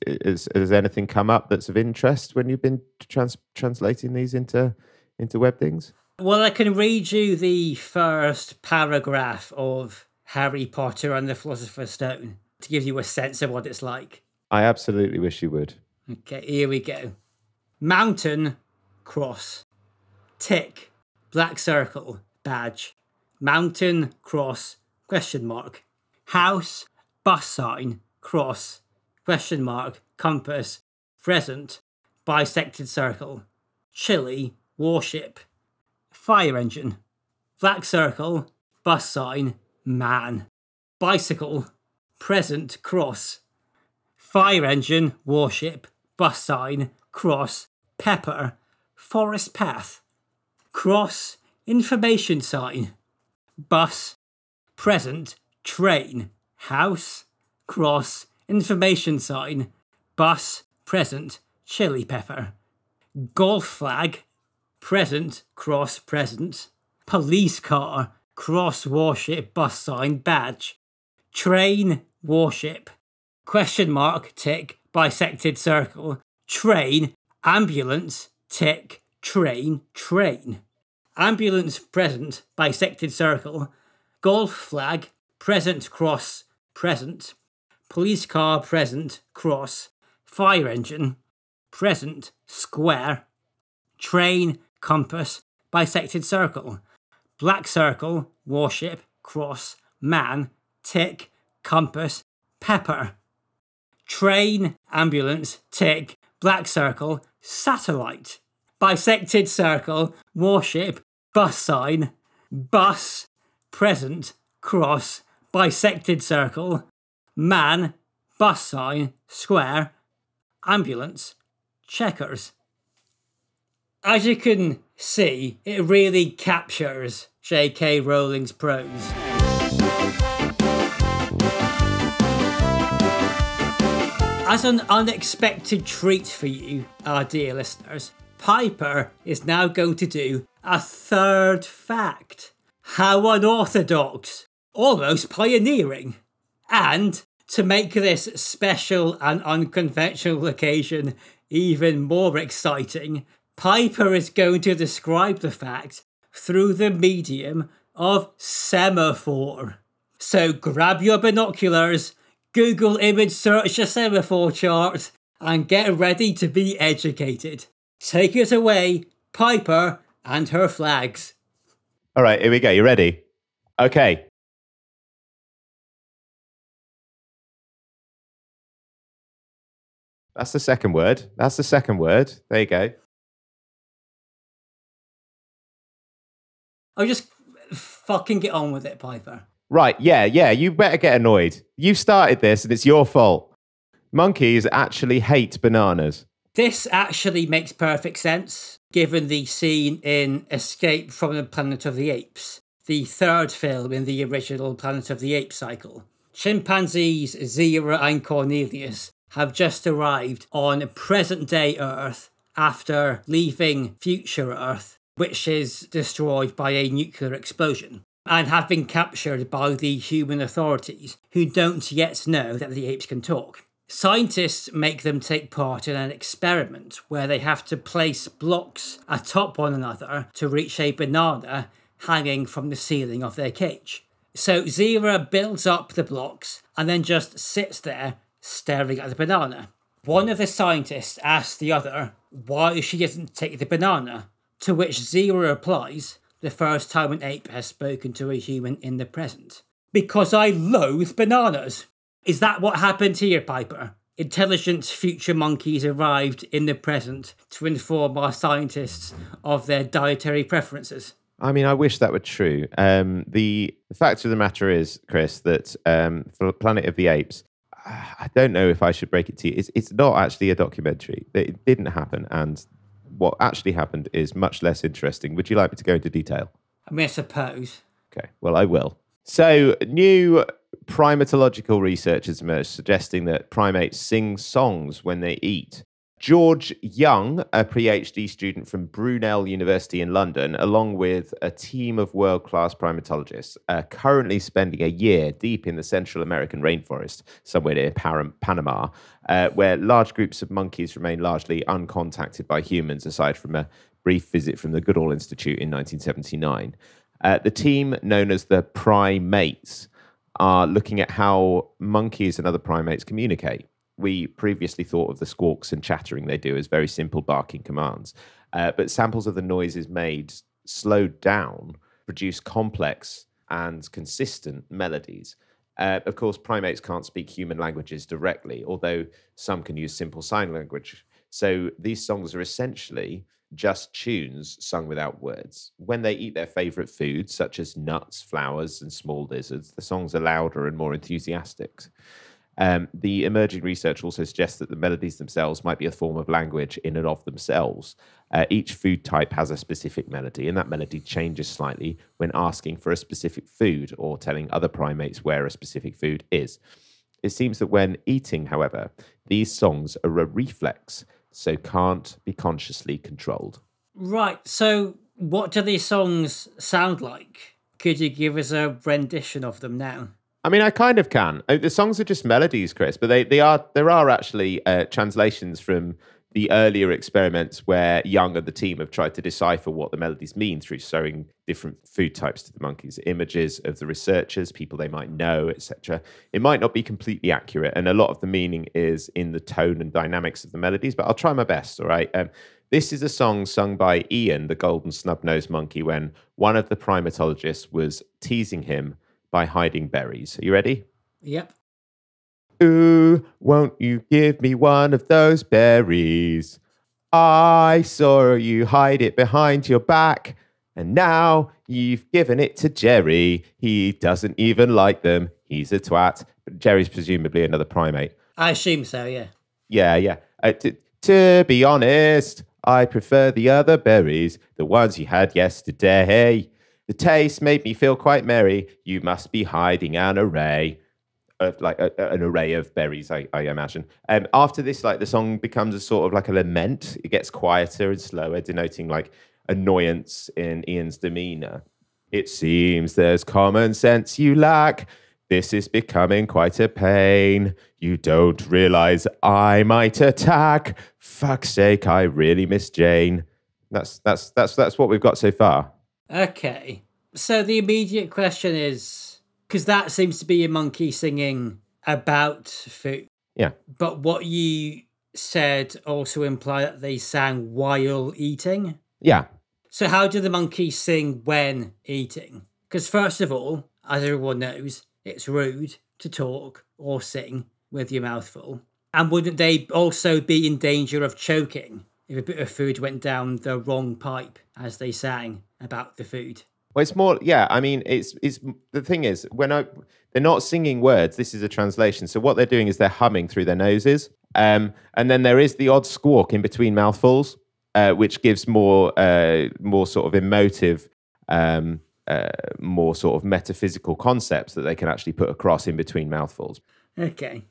Speaker 1: Is, has anything come up that's of interest when you've been trans, translating these into into web things?
Speaker 2: Well, I can read you the first paragraph of Harry Potter and the Philosopher's Stone to give you a sense of what it's like.
Speaker 1: I absolutely wish you would.
Speaker 2: Okay, here we go. Mountain, cross. Tick, black circle, badge. Mountain, cross, question mark. House, bus sign, cross, question mark, compass, present, bisected circle. Chili, warship. Fire engine. Black circle, bus sign, man. Bicycle, present, cross. Fire engine, warship, bus sign, cross, pepper, forest path, cross, information sign, bus, present, train, house, cross, information sign, bus, present, chili pepper, golf flag, present, cross, present, police car, cross, warship, bus sign, badge, train, warship, question mark, tick, bisected circle, train, ambulance, tick, train, train. Ambulance present, bisected circle, golf flag, present cross, present, police car present, cross, fire engine, present, square, train, compass, bisected circle, black circle, warship, cross, man, tick, compass, pepper, train, ambulance, tick, black circle, satellite, bisected circle, warship, bus sign, bus, present, cross, bisected circle, man, bus sign, square, ambulance, checkers. As you can see, it really captures J.K. Rowling's prose. As an unexpected treat for you, our dear listeners, Piper is now going to do a third fact. How unorthodox, almost pioneering. And to make this special and unconventional occasion even more exciting, Piper is going to describe the fact through the medium of semaphore. So grab your binoculars, Google image search a semaphore chart, and get ready to be educated. Take it away, Piper and her flags.
Speaker 1: All right, here we go. You ready? Okay. That's the second word. That's the second word. There you go.
Speaker 2: Oh, just fucking get on with it, Piper.
Speaker 1: Right, yeah, yeah, you better get annoyed. You started this and it's your fault. Monkeys actually hate bananas.
Speaker 2: This actually makes perfect sense given the scene in Escape from the Planet of the Apes, the third film in the original Planet of the Apes cycle. Chimpanzees Zira and Cornelius have just arrived on present day Earth after leaving future Earth, which is destroyed by a nuclear explosion, and have been captured by the human authorities, who don't yet know that the apes can talk. Scientists make them take part in an experiment where they have to place blocks atop one another to reach a banana hanging from the ceiling of their cage. So Zira builds up the blocks and then just sits there staring at the banana. One of the scientists asks the other why she doesn't take the banana, to which Zira replies, the first time an ape has spoken to a human in the present. Because I loathe bananas. Is that what happened here, Piper? Intelligent future monkeys arrived in the present to inform our scientists of their dietary preferences.
Speaker 1: I mean, I wish that were true. Um, the, the fact of the matter is, Chris, that um, for Planet of the Apes, I don't know if I should break it to you. It's, it's not actually a documentary. It didn't happen. And what actually happened is much less interesting. Would you like me to go into detail?
Speaker 2: I mean, I suppose.
Speaker 1: Okay, well, I will. So, new primatological research has emerged suggesting that primates sing songs when they eat. George Young, a PhD student from Brunel University in London, along with a team of world class primatologists, are currently spending a year deep in the Central American rainforest, somewhere near Panama, uh, where large groups of monkeys remain largely uncontacted by humans, aside from a brief visit from the Goodall Institute in 1979. Uh, the team, known as the primates, are looking at how monkeys and other primates communicate we previously thought of the squawks and chattering they do as very simple barking commands. Uh, but samples of the noises made slowed down produce complex and consistent melodies. Uh, of course, primates can't speak human languages directly, although some can use simple sign language. So these songs are essentially just tunes sung without words. When they eat their favorite foods, such as nuts, flowers, and small lizards, the songs are louder and more enthusiastic. Um, the emerging research also suggests that the melodies themselves might be a form of language in and of themselves. Uh, each food type has a specific melody, and that melody changes slightly when asking for a specific food or telling other primates where a specific food is. It seems that when eating, however, these songs are a reflex, so can't be consciously controlled.
Speaker 2: Right. So, what do these songs sound like? Could you give us a rendition of them now?
Speaker 1: I mean, I kind of can. Uh, the songs are just melodies, Chris, but they, they are there are actually uh, translations from the earlier experiments where Young and the team have tried to decipher what the melodies mean through showing different food types to the monkeys, images of the researchers, people they might know, etc. It might not be completely accurate, and a lot of the meaning is in the tone and dynamics of the melodies. But I'll try my best. All right. Um, this is a song sung by Ian, the golden snub-nosed monkey, when one of the primatologists was teasing him by hiding berries. Are you ready?
Speaker 2: Yep.
Speaker 1: Ooh, won't you give me one of those berries? I saw you hide it behind your back, and now you've given it to Jerry. He doesn't even like them. He's a twat. But Jerry's presumably another primate.
Speaker 2: I assume so, yeah.
Speaker 1: Yeah, yeah. Uh, t- to be honest, I prefer the other berries, the ones you had yesterday. The taste made me feel quite merry. You must be hiding an array. Of like a, an array of berries, I, I imagine. Um, after this, like the song becomes a sort of like a lament. It gets quieter and slower, denoting like annoyance in Ian's demeanor. It seems there's common sense you lack. This is becoming quite a pain. You don't realize I might attack. Fuck's sake, I really miss Jane. That's that's that's that's what we've got so far.
Speaker 2: Okay. So the immediate question is because that seems to be a monkey singing about food.
Speaker 1: Yeah.
Speaker 2: But what you said also implied that they sang while eating.
Speaker 1: Yeah.
Speaker 2: So how do the monkeys sing when eating? Because first of all, as everyone knows, it's rude to talk or sing with your mouth full. And wouldn't they also be in danger of choking if a bit of food went down the wrong pipe as they sang about the food?
Speaker 1: Well, it's more, yeah. I mean, it's it's the thing is when I they're not singing words. This is a translation. So what they're doing is they're humming through their noses, um, and then there is the odd squawk in between mouthfuls, uh, which gives more uh, more sort of emotive, um, uh, more sort of metaphysical concepts that they can actually put across in between mouthfuls.
Speaker 2: Okay,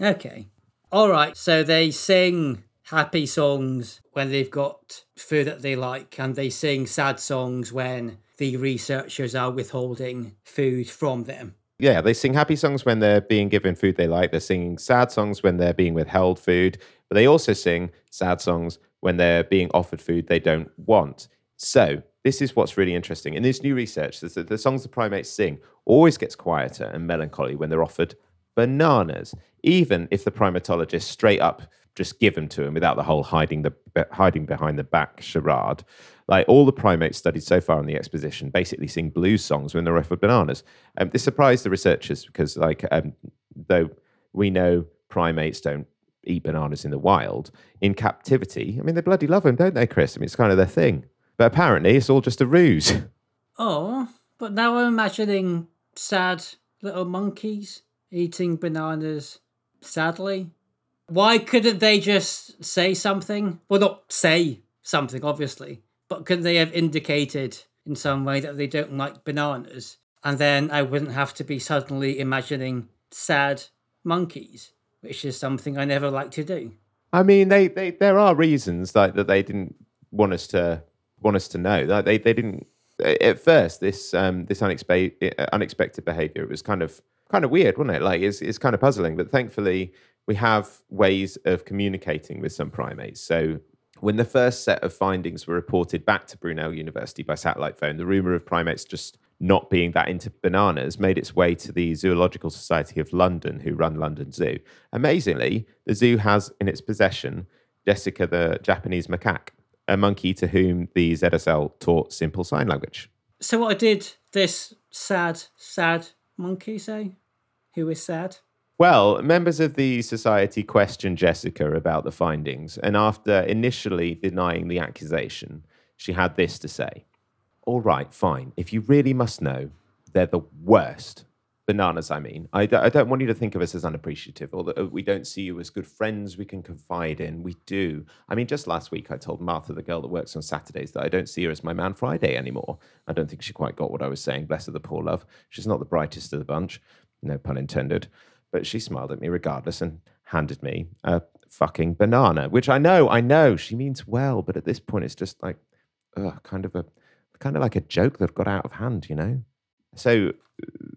Speaker 2: okay, all right. So they sing happy songs when they've got food that they like, and they sing sad songs when the researchers are withholding food from them.
Speaker 1: Yeah, they sing happy songs when they're being given food they like. They're singing sad songs when they're being withheld food, but they also sing sad songs when they're being offered food they don't want. So, this is what's really interesting. In this new research, the, the songs the primates sing always gets quieter and melancholy when they're offered bananas, even if the primatologist straight up just give them to them without the whole hiding the hiding behind the back charade. Like all the primates studied so far in the exposition basically sing blues songs when they're offered bananas. Um, this surprised the researchers because, like, um, though we know primates don't eat bananas in the wild, in captivity, I mean, they bloody love them, don't they, Chris? I mean, it's kind of their thing. But apparently, it's all just a ruse.
Speaker 2: Oh, but now I'm imagining sad little monkeys eating bananas sadly. Why couldn't they just say something? Well, not say something, obviously, but could they have indicated in some way that they don't like bananas? And then I wouldn't have to be suddenly imagining sad monkeys, which is something I never like to do.
Speaker 1: I mean, they, they there are reasons like that they didn't want us to want us to know that they, they didn't at first this um, this unexpected unexpected behavior was kind of kind of weird wasn't it like it's, it's kind of puzzling but thankfully we have ways of communicating with some primates so when the first set of findings were reported back to Brunel University by satellite phone, the rumor of primates just not being that into bananas made its way to the Zoological Society of London, who run London Zoo. Amazingly, the zoo has in its possession Jessica, the Japanese macaque, a monkey to whom the ZSL taught simple sign language.
Speaker 2: So, what did this sad, sad monkey say? Who is sad?
Speaker 1: Well, members of the society questioned Jessica about the findings, and after initially denying the accusation, she had this to say All right, fine. If you really must know, they're the worst. Bananas, I mean. I, don't want you to think of us as unappreciative or that uh, we don't see you as good friends we can confide in. We do. I mean, just last week, I told Martha, the girl that works on Saturdays, that I don't see her as my man Friday anymore. I don't think she quite got what I was saying. Bless her, the poor love. She's not the brightest of the bunch. No pun intended. But she smiled at me regardless and handed me a fucking banana, which I know, I know she means well, but at this point it's just like, ugh, kind of a, kind of like a joke that got out of hand, you know? So uh,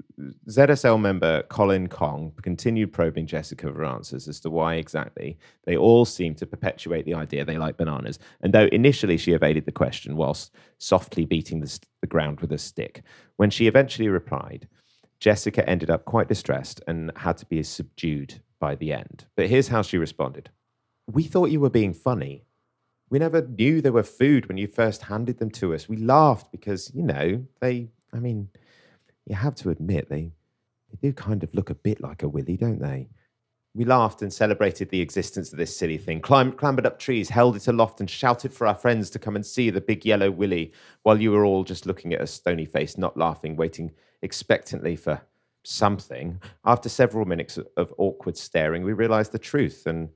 Speaker 1: ZSL member Colin Kong continued probing Jessica for answers as to why exactly they all seem to perpetuate the idea they like bananas. And though initially she evaded the question whilst softly beating the, the ground with a stick, when she eventually replied, Jessica ended up quite distressed and had to be subdued by the end. But here's how she responded We thought you were being funny. We never knew there were food when you first handed them to us. We laughed because, you know, they, I mean, you have to admit, they, they do kind of look a bit like a willy, don't they? We laughed and celebrated the existence of this silly thing, climbed, clambered up trees, held it aloft, and shouted for our friends to come and see the big yellow willy while you were all just looking at us stony faced, not laughing, waiting expectantly for something. After several minutes of awkward staring, we realized the truth. And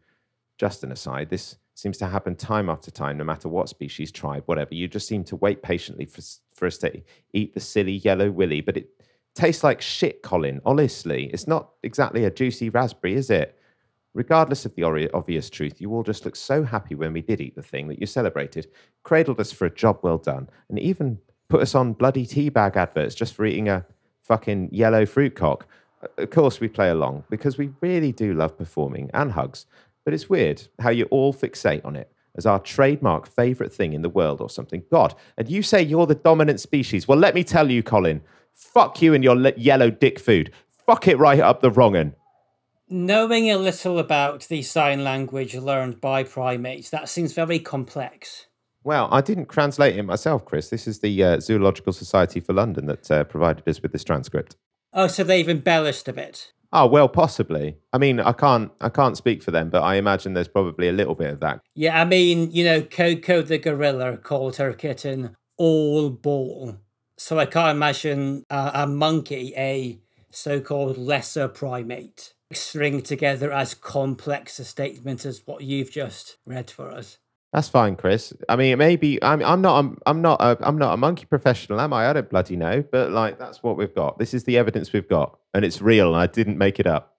Speaker 1: just an aside, this seems to happen time after time, no matter what species, tribe, whatever. You just seem to wait patiently for, for us to eat the silly yellow willy, but it tastes like shit, Colin. Honestly, it's not exactly a juicy raspberry, is it? Regardless of the obvious truth, you all just looked so happy when we did eat the thing that you celebrated, cradled us for a job well done, and even put us on bloody teabag adverts just for eating a fucking yellow fruit cock. Uh, of course, we play along because we really do love performing and hugs, but it's weird how you all fixate on it as our trademark favourite thing in the world or something. God, and you say you're the dominant species. Well, let me tell you, Colin, fuck you and your le- yellow dick food. Fuck it right up the wrong un.
Speaker 2: Knowing a little about the sign language learned by primates, that seems very complex.
Speaker 1: Well, I didn't translate it myself, Chris. This is the uh, Zoological Society for London that uh, provided us with this transcript.
Speaker 2: Oh, so they've embellished a bit.
Speaker 1: Oh well, possibly. I mean, I can't, I can't speak for them, but I imagine there's probably a little bit of that.
Speaker 2: Yeah, I mean, you know, Koko the gorilla called her kitten all ball. So I can't imagine a, a monkey, a so-called lesser primate, string together as complex a statement as what you've just read for us.
Speaker 1: That's fine, Chris. I mean, maybe I'm, I'm not, I'm, I'm not, a, I'm not a monkey professional, am I? I don't bloody know. But like, that's what we've got. This is the evidence we've got, and it's real. And I didn't make it up.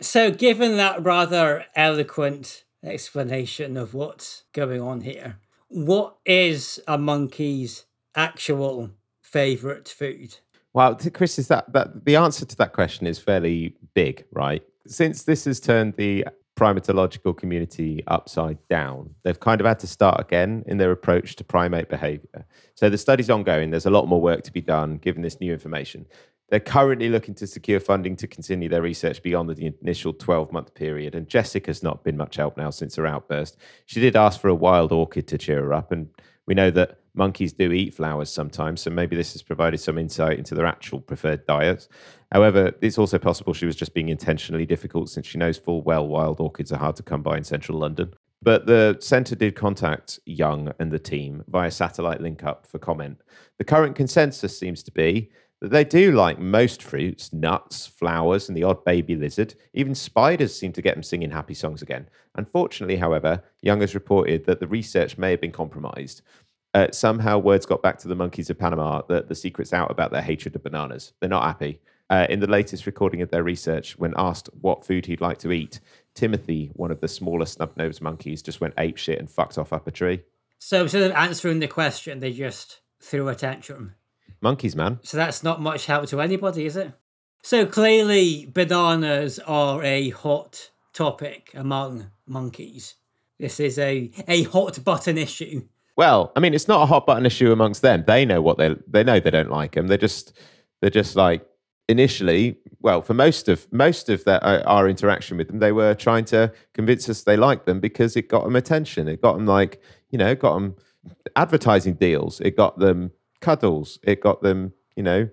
Speaker 2: So, given that rather eloquent explanation of what's going on here, what is a monkey's actual favorite food?
Speaker 1: Well, Chris, is that that the answer to that question is fairly big, right? Since this has turned the primatological community upside down, they've kind of had to start again in their approach to primate behavior. So the study's ongoing. There's a lot more work to be done given this new information. They're currently looking to secure funding to continue their research beyond the initial 12 month period. And Jessica's not been much help now since her outburst. She did ask for a wild orchid to cheer her up. And we know that monkeys do eat flowers sometimes. So maybe this has provided some insight into their actual preferred diets. However, it's also possible she was just being intentionally difficult since she knows full well wild orchids are hard to come by in central London. But the centre did contact Young and the team via satellite link up for comment. The current consensus seems to be that they do like most fruits, nuts, flowers, and the odd baby lizard. Even spiders seem to get them singing happy songs again. Unfortunately, however, Young has reported that the research may have been compromised. Uh, somehow, words got back to the monkeys of Panama that the secret's out about their hatred of bananas. They're not happy. Uh, in the latest recording of their research, when asked what food he'd like to eat, Timothy, one of the smaller snub-nosed monkeys, just went ape shit and fucked off up a tree.
Speaker 2: So instead of answering the question, they just threw a tantrum.
Speaker 1: Monkeys, man.
Speaker 2: So that's not much help to anybody, is it? So clearly, bananas are a hot topic among monkeys. This is a, a hot button issue.
Speaker 1: Well, I mean, it's not a hot button issue amongst them. They know what they they know. They don't like them. They're just they're just like initially. Well, for most of most of uh, our interaction with them, they were trying to convince us they liked them because it got them attention. It got them like you know, got them advertising deals. It got them cuddles. It got them you know,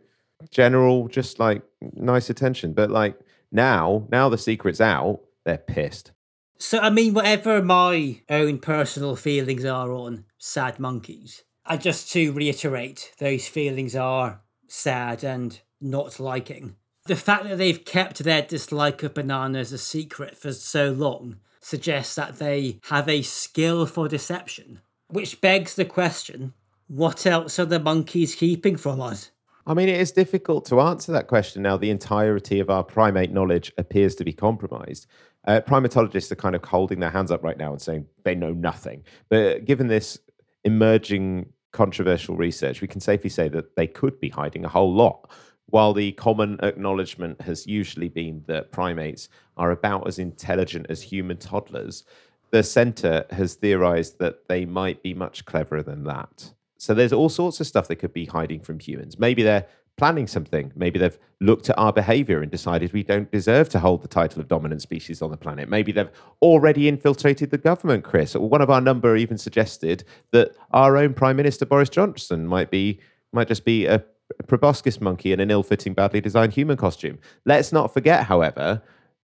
Speaker 1: general just like nice attention. But like now, now the secret's out. They're pissed.
Speaker 2: So, I mean, whatever my own personal feelings are on sad monkeys, and just to reiterate, those feelings are sad and not liking. The fact that they've kept their dislike of bananas a secret for so long suggests that they have a skill for deception. Which begs the question what else are the monkeys keeping from us?
Speaker 1: I mean, it is difficult to answer that question now. The entirety of our primate knowledge appears to be compromised. Uh, primatologists are kind of holding their hands up right now and saying they know nothing. But given this emerging controversial research, we can safely say that they could be hiding a whole lot. While the common acknowledgement has usually been that primates are about as intelligent as human toddlers, the centre has theorized that they might be much cleverer than that. So there's all sorts of stuff they could be hiding from humans. Maybe they're planning something. Maybe they've looked at our behavior and decided we don't deserve to hold the title of dominant species on the planet. Maybe they've already infiltrated the government, Chris. Or One of our number even suggested that our own Prime Minister Boris Johnson might be might just be a proboscis monkey in an ill-fitting, badly designed human costume. Let's not forget, however,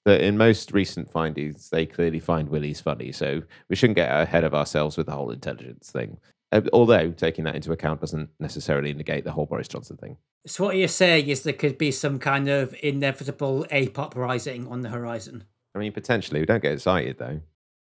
Speaker 1: that in most recent findings, they clearly find willies funny. So we shouldn't get ahead of ourselves with the whole intelligence thing. Uh, although taking that into account doesn't necessarily negate the whole Boris Johnson thing.
Speaker 2: So, what you're saying is there could be some kind of inevitable ape uprising on the horizon.
Speaker 1: I mean, potentially. We don't get excited though.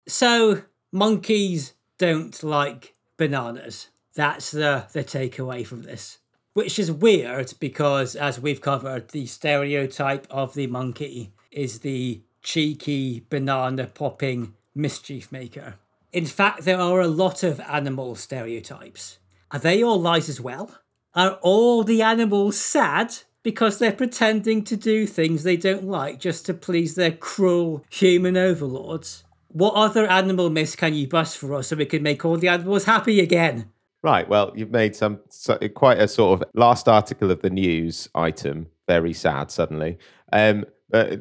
Speaker 2: So, monkeys don't like bananas. That's the, the takeaway from this. Which is weird because, as we've covered, the stereotype of the monkey is the cheeky, banana popping mischief maker. In fact, there are a lot of animal stereotypes. Are they all lies as well? Are all the animals sad because they're pretending to do things they don't like just to please their cruel human overlords? What other animal myths can you bust for us so we can make all the animals happy again?
Speaker 1: Right. Well, you've made some so, quite a sort of last article of the news item very sad suddenly. Um, uh,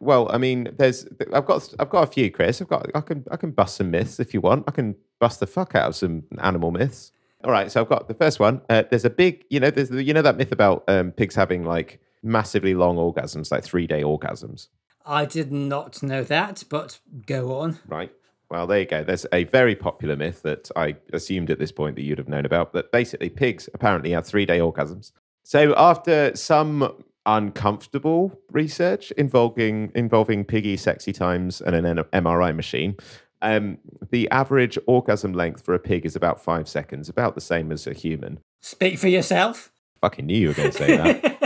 Speaker 1: well, I mean, there's I've got I've got a few, Chris. I've got I can I can bust some myths if you want. I can bust the fuck out of some animal myths. All right, so I've got the first one. Uh, there's a big, you know, there's you know that myth about um, pigs having like massively long orgasms, like three day orgasms.
Speaker 2: I did not know that, but go on.
Speaker 1: Right. Well, there you go. There's a very popular myth that I assumed at this point that you'd have known about. That basically pigs apparently have three day orgasms. So after some uncomfortable research involving involving piggy sexy times and an MRI machine, um, the average orgasm length for a pig is about five seconds, about the same as a human.
Speaker 2: Speak for yourself.
Speaker 1: Fucking knew you were going to say that.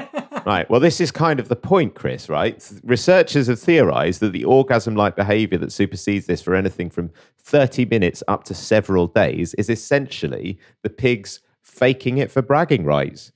Speaker 1: right. Well, this is kind of the point, Chris, right? Researchers have theorized that the orgasm like behavior that supersedes this for anything from 30 minutes up to several days is essentially the pigs faking it for bragging rights.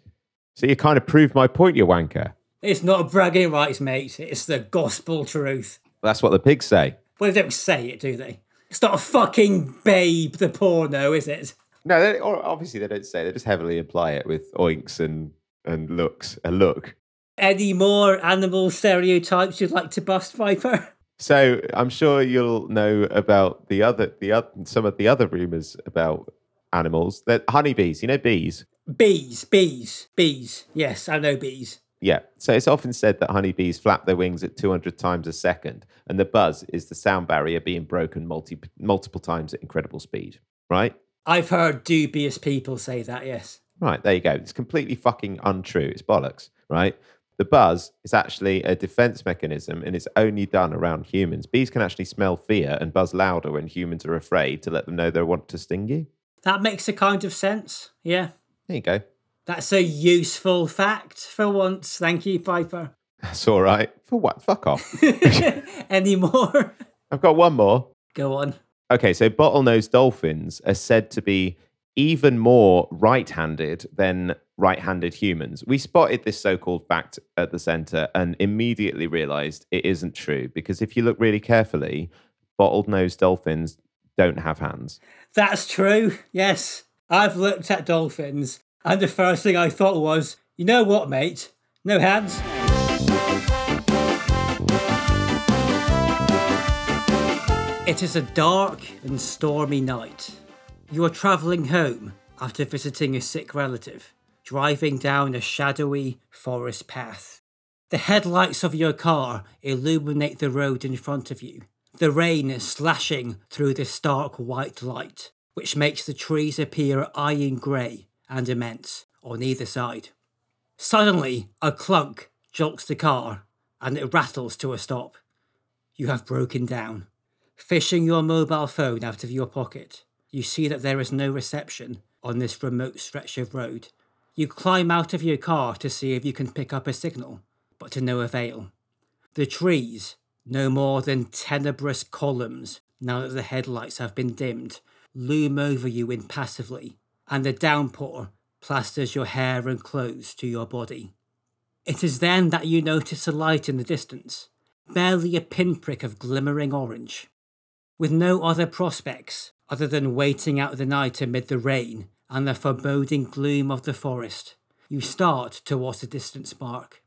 Speaker 1: So you kind of proved my point, you wanker.
Speaker 2: It's not a bragging rights, mate. It's the gospel truth.
Speaker 1: That's what the pigs say.
Speaker 2: Well, they don't say it, do they? It's not a fucking babe, the porno, is it?
Speaker 1: No, they, obviously they don't say. They just heavily imply it with oinks and and looks. A look.
Speaker 2: Any more animal stereotypes you'd like to bust, Viper?
Speaker 1: So I'm sure you'll know about the other the other some of the other rumors about animals. That honeybees, you know bees.
Speaker 2: Bees, bees, bees. Yes, I know bees.
Speaker 1: Yeah. So it's often said that honeybees flap their wings at 200 times a second, and the buzz is the sound barrier being broken multi- multiple times at incredible speed, right?
Speaker 2: I've heard dubious people say that, yes.
Speaker 1: Right, there you go. It's completely fucking untrue. It's bollocks, right? The buzz is actually a defense mechanism and it's only done around humans. Bees can actually smell fear and buzz louder when humans are afraid to let them know they want to sting you.
Speaker 2: That makes a kind of sense, yeah.
Speaker 1: There you go.
Speaker 2: That's a useful fact for once. Thank you, Piper.
Speaker 1: That's all right. For what? Fuck off.
Speaker 2: Any more?
Speaker 1: I've got one more.
Speaker 2: Go on.
Speaker 1: Okay, so bottlenose dolphins are said to be even more right handed than right handed humans. We spotted this so called fact at the center and immediately realized it isn't true because if you look really carefully, bottlenose dolphins don't have hands.
Speaker 2: That's true, yes. I've looked at dolphins and the first thing I thought was, you know what, mate? No hands. It is a dark and stormy night. You are travelling home after visiting a sick relative, driving down a shadowy forest path. The headlights of your car illuminate the road in front of you, the rain is slashing through the stark white light, which makes the trees appear iron grey and immense on either side. Suddenly, a clunk jolts the car and it rattles to a stop. You have broken down. Fishing your mobile phone out of your pocket, you see that there is no reception on this remote stretch of road. You climb out of your car to see if you can pick up a signal, but to no avail. The trees, no more than tenebrous columns now that the headlights have been dimmed, loom over you impassively and the downpour plasters your hair and clothes to your body. It is then that you notice a light in the distance, barely a pinprick of glimmering orange. With no other prospects other than waiting out the night amid the rain and the foreboding gloom of the forest, you start towards the distant spark.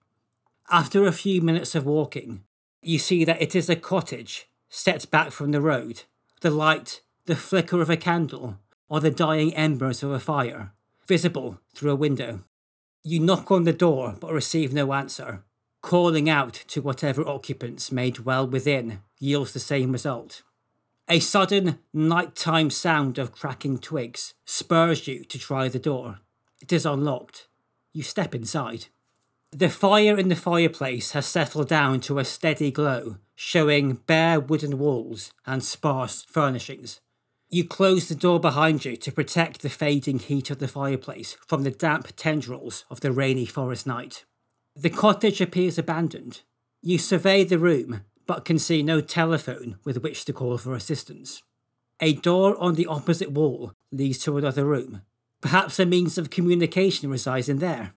Speaker 2: After a few minutes of walking, you see that it is a cottage set back from the road. The light, the flicker of a candle, or the dying embers of a fire, visible through a window. You knock on the door but receive no answer. Calling out to whatever occupants may dwell within yields the same result. A sudden nighttime sound of cracking twigs spurs you to try the door. It is unlocked. You step inside. The fire in the fireplace has settled down to a steady glow, showing bare wooden walls and sparse furnishings. You close the door behind you to protect the fading heat of the fireplace from the damp tendrils of the rainy forest night. The cottage appears abandoned. You survey the room, but can see no telephone with which to call for assistance. A door on the opposite wall leads to another room. Perhaps a means of communication resides in there.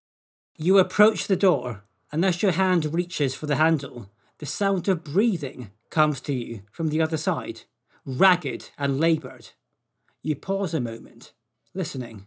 Speaker 2: You approach the door, and as your hand reaches for the handle, the sound of breathing comes to you from the other side, ragged and laboured. You pause a moment, listening.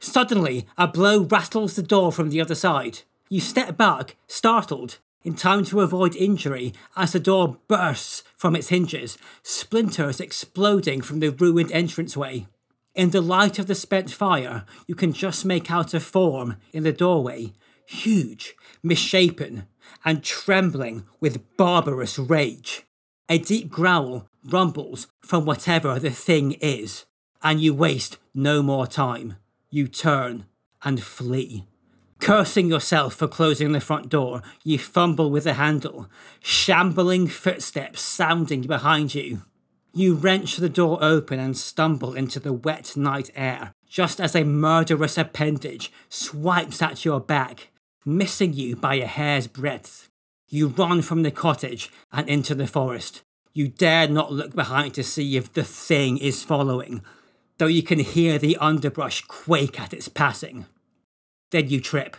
Speaker 2: Suddenly, a blow rattles the door from the other side. You step back, startled, in time to avoid injury as the door bursts from its hinges, splinters exploding from the ruined entranceway. In the light of the spent fire, you can just make out a form in the doorway, huge, misshapen, and trembling with barbarous rage. A deep growl rumbles from whatever the thing is, and you waste no more time. You turn and flee. Cursing yourself for closing the front door, you fumble with the handle, shambling footsteps sounding behind you. You wrench the door open and stumble into the wet night air, just as a murderous appendage swipes at your back, missing you by a hair's breadth. You run from the cottage and into the forest. You dare not look behind to see if the thing is following, though you can hear the underbrush quake at its passing. Then you trip.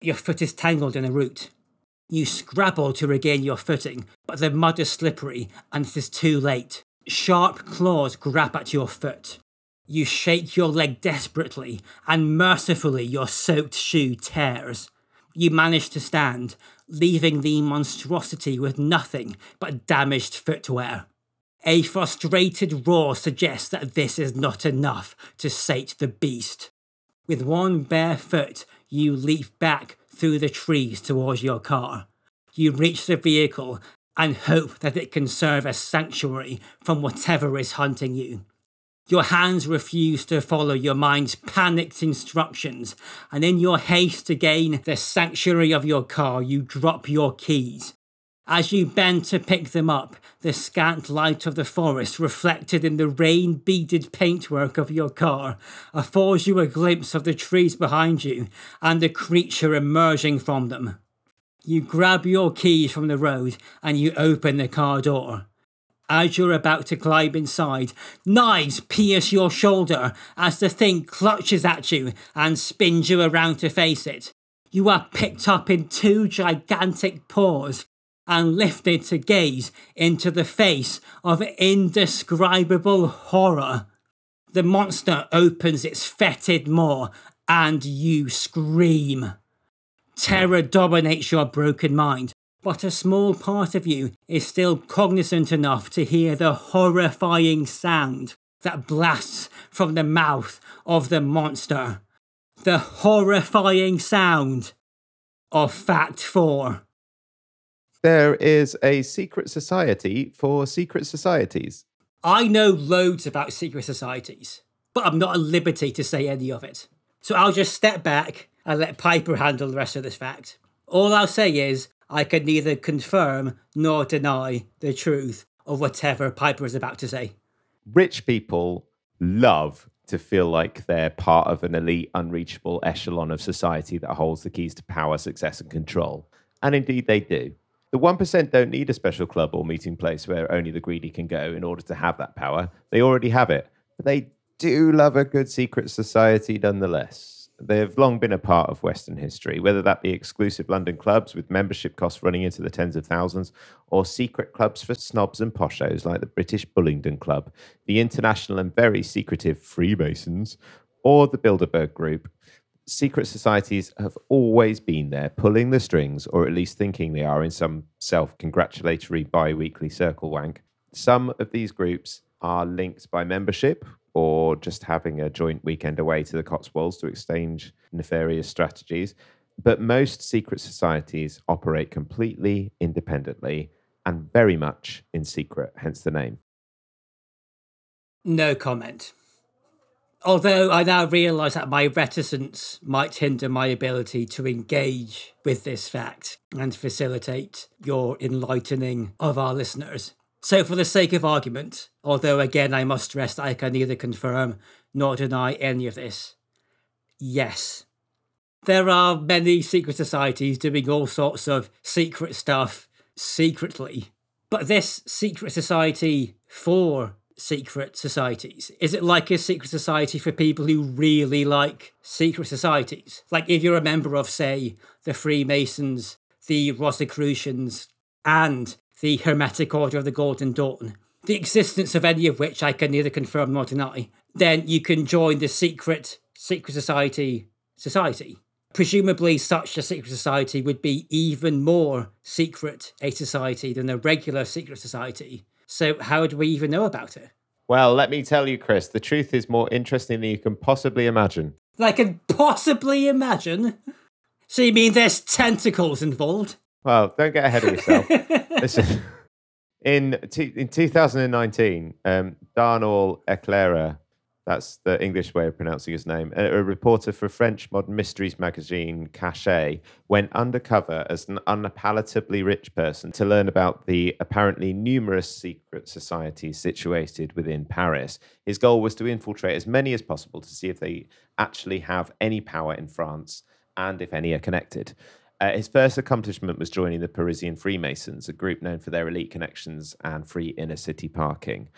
Speaker 2: Your foot is tangled in a root. You scrabble to regain your footing, but the mud is slippery and it is too late. Sharp claws grab at your foot. You shake your leg desperately, and mercifully your soaked shoe tears. You manage to stand, leaving the monstrosity with nothing but damaged footwear. A frustrated roar suggests that this is not enough to sate the beast. With one bare foot, you leap back through the trees towards your car. You reach the vehicle and hope that it can serve as sanctuary from whatever is hunting you. Your hands refuse to follow your mind's panicked instructions, and in your haste to gain the sanctuary of your car, you drop your keys. As you bend to pick them up, the scant light of the forest reflected in the rain beaded paintwork of your car affords you a glimpse of the trees behind you and the creature emerging from them. You grab your keys from the road and you open the car door. As you're about to climb inside, knives pierce your shoulder as the thing clutches at you and spins you around to face it. You are picked up in two gigantic paws and lifted to gaze into the face of indescribable horror. The monster opens its fetid maw and you scream. Terror dominates your broken mind, but a small part of you is still cognizant enough to hear the horrifying sound that blasts from the mouth of the monster. The horrifying sound of Fact 4
Speaker 1: there is a secret society for secret societies.
Speaker 2: I know loads about secret societies, but I'm not at liberty to say any of it. So I'll just step back and let Piper handle the rest of this fact. All I'll say is I can neither confirm nor deny the truth of whatever Piper is about to say.
Speaker 1: Rich people love to feel like they're part of an elite, unreachable echelon of society that holds the keys to power, success, and control. And indeed, they do. The 1% don't need a special club or meeting place where only the greedy can go in order to have that power. They already have it. But they do love a good secret society nonetheless. They've long been a part of Western history, whether that be exclusive London clubs with membership costs running into the tens of thousands, or secret clubs for snobs and poshos like the British Bullingdon Club, the international and very secretive Freemasons, or the Bilderberg Group, secret societies have always been there, pulling the strings, or at least thinking they are in some self congratulatory bi weekly circle wank. Some of these groups are linked by membership or just having a joint weekend away to the Cotswolds to exchange nefarious strategies. But most secret societies operate completely independently and very much in secret, hence the name.
Speaker 2: No comment. Although I now realise that my reticence might hinder my ability to engage with this fact and facilitate your enlightening of our listeners. So, for the sake of argument, although again I must stress that I can neither confirm nor deny any of this, yes. There are many secret societies doing all sorts of secret stuff secretly. But this secret society for secret societies? Is it like a secret society for people who really like secret societies? Like if you're a member of, say, the Freemasons, the Rosicrucians, and the Hermetic Order of the Golden Dawn, the existence of any of which I can neither confirm nor deny, then you can join the secret secret society society. Presumably, such a secret society would be even more secret a society than a regular secret society. So, how do we even know about it?
Speaker 1: Well, let me tell you, Chris, the truth is more interesting than you can possibly imagine.
Speaker 2: I can possibly imagine? So, you mean there's tentacles involved?
Speaker 1: Well, don't get ahead of yourself. Listen, in, t- in 2019, um, Darnell Eclaira that's the English way of pronouncing his name. A, reporter for French modern mysteries magazine Cachet went undercover as an unpalatably rich person to learn about the apparently numerous secret societies situated within Paris. His goal was to infiltrate as many as possible to see if they actually have any power in France and if any are connected. Uh, his first accomplishment was joining the Parisian Freemasons, a group known for their elite connections and free inner city parking.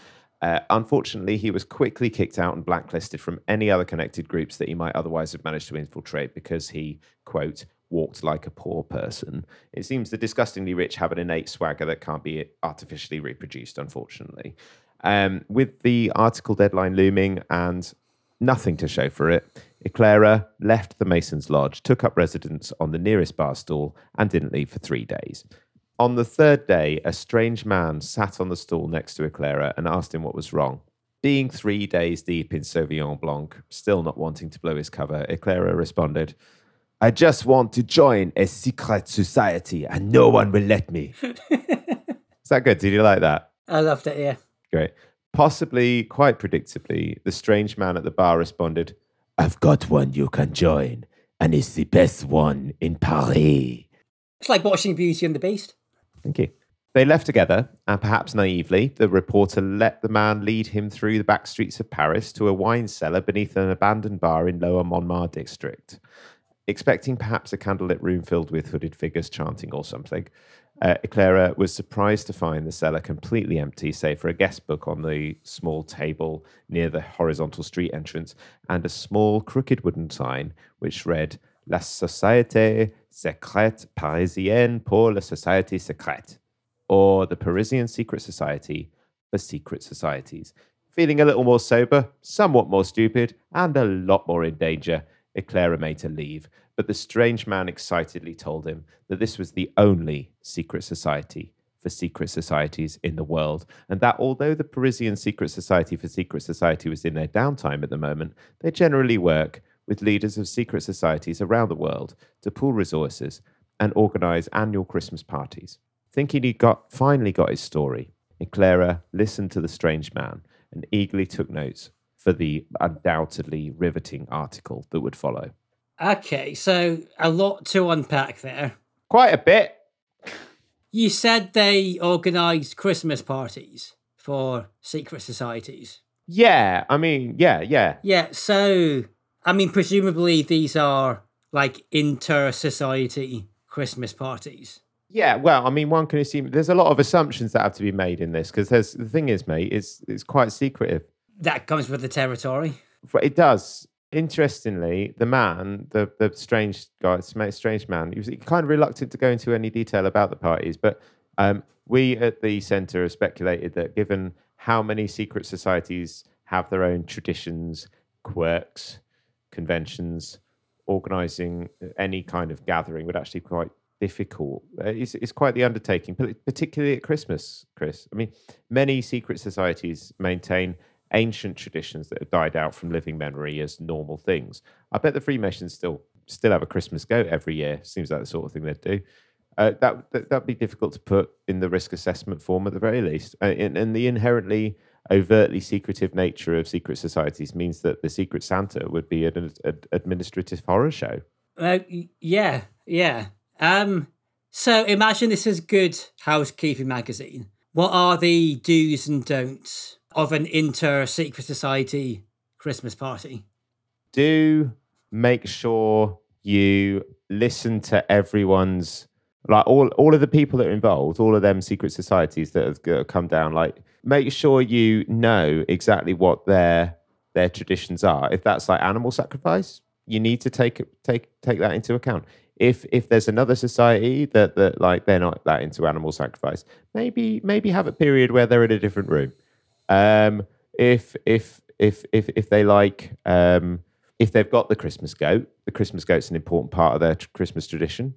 Speaker 1: Uh, unfortunately, he was quickly kicked out and blacklisted from any other connected groups that he might otherwise have managed to infiltrate because he, quote, walked like a poor person. It seems the disgustingly rich have an innate swagger that can't be artificially reproduced, unfortunately. Um, with the article deadline looming and nothing to show for it, Eclaira left the Masons' Lodge, took up residence on the nearest bar stool, and didn't leave for three days. On the third day, a strange man sat on the stool next to Eclaira and asked him what was wrong. Being three days deep in Sauvignon Blanc, still not wanting to blow his cover, Eclaira responded, I just want to join a secret society and no one will let me. Is that good? Did you like that?
Speaker 2: I loved it, yeah.
Speaker 1: Great. Possibly, quite predictably, the strange man at the bar responded, I've got one you can join, and it's the best one in Paris.
Speaker 2: It's like watching Beauty and the Beast.
Speaker 1: Thank you. They left together, and perhaps naively, the reporter let the man lead him through the back streets of Paris to a wine cellar beneath an abandoned bar in Lower Montmartre district. Expecting perhaps a candlelit room filled with hooded figures chanting or something, uh, was surprised to find the cellar completely empty, save for a guest book on the small table near the horizontal street entrance and a small crooked wooden sign which read La Société Secrète Parisienne pour la Société Secrète, or the Parisian Secret Society for Secret Societies. Feeling a little more sober, somewhat more stupid, and a lot more in danger, Eclair made to leave, but the strange man excitedly told him that this was the only secret society for secret societies in the world, and that although the Parisian Secret Society for Secret Society was in their downtime at the moment, they generally work with leaders of secret societies around the world to pool resources and organize annual Christmas parties. Thinking he got finally got his story, Eclaira listened to the strange man and eagerly took notes for the undoubtedly riveting article that would follow.
Speaker 2: Okay, so a lot to unpack there.
Speaker 1: Quite a bit.
Speaker 2: You said they organized Christmas parties for secret societies.
Speaker 1: Yeah, I mean, yeah, yeah.
Speaker 2: Yeah, so I mean, presumably these are like inter society Christmas parties.
Speaker 1: Yeah, well, I mean, one can assume there's a lot of assumptions that have to be made in this because there's the thing is, mate, it's it's quite secretive.
Speaker 2: That comes with the territory.
Speaker 1: It does. Interestingly, the man, the the strange guy, strange man, he was kind of reluctant to go into any detail about the parties, but um, we at the centre have speculated that given how many secret societies have their own traditions, quirks, conventions, organising any kind of gathering would actually be quite difficult. Uh, it's, it's quite the undertaking, particularly at Christmas, Chris. I mean, many secret societies maintain ancient traditions that have died out from living memory as normal things. I bet the Freemasons still still have a Christmas goat every year. Seems like the sort of thing they'd do. Uh, that, that would be difficult to put in the risk assessment form at the very least, uh, and, and the inherently overtly secretive nature of secret societies means that the Secret Santa would be an, an administrative horror show.
Speaker 2: Uh, yeah, yeah. Um, so imagine this is good housekeeping magazine. What are the do's and don'ts of an inter secret society Christmas party?
Speaker 1: Do make sure you listen to everyone's like all all of the people that are involved, all of them secret societies that have, that have come down. Like, make sure you know exactly what their their traditions are. If that's like animal sacrifice, you need to take take take that into account. If if there's another society that that like they're not that into animal sacrifice, maybe maybe have a period where they're in a different room. Um, if if if if if they like um, if they've got the Christmas goat, the Christmas goat's an important part of their Christmas tradition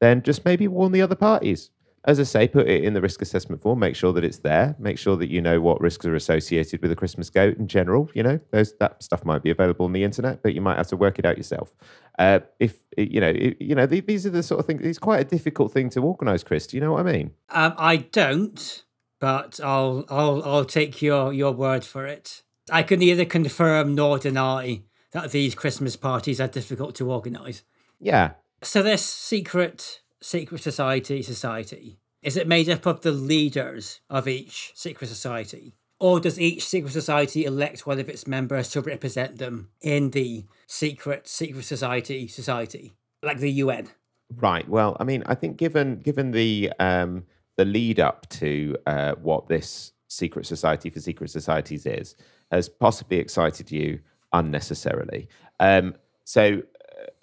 Speaker 1: then just maybe warn the other parties. As I say, put it in the risk assessment form. Make sure that it's there. Make sure that you know what risks are associated with a Christmas goat in general. You know, those that stuff might be available on the internet, but you might have to work it out yourself. Uh, if you know, you know, these are the sort of things. It's quite a difficult thing to organise, Chris. Do you know what I mean?
Speaker 2: Um, I don't, but I'll I'll I'll take your your word for it. I can neither confirm nor deny that these Christmas parties are difficult to organise.
Speaker 1: Yeah,
Speaker 2: so this secret secret society society is it made up of the leaders of each secret society? Or does each secret society elect one of its members to represent them in the secret secret society society, like the UN?
Speaker 1: Right. Well, I mean, I think given given the um, the lead up to uh, what this secret society for secret societies is, has possibly excited you unnecessarily. Um, so.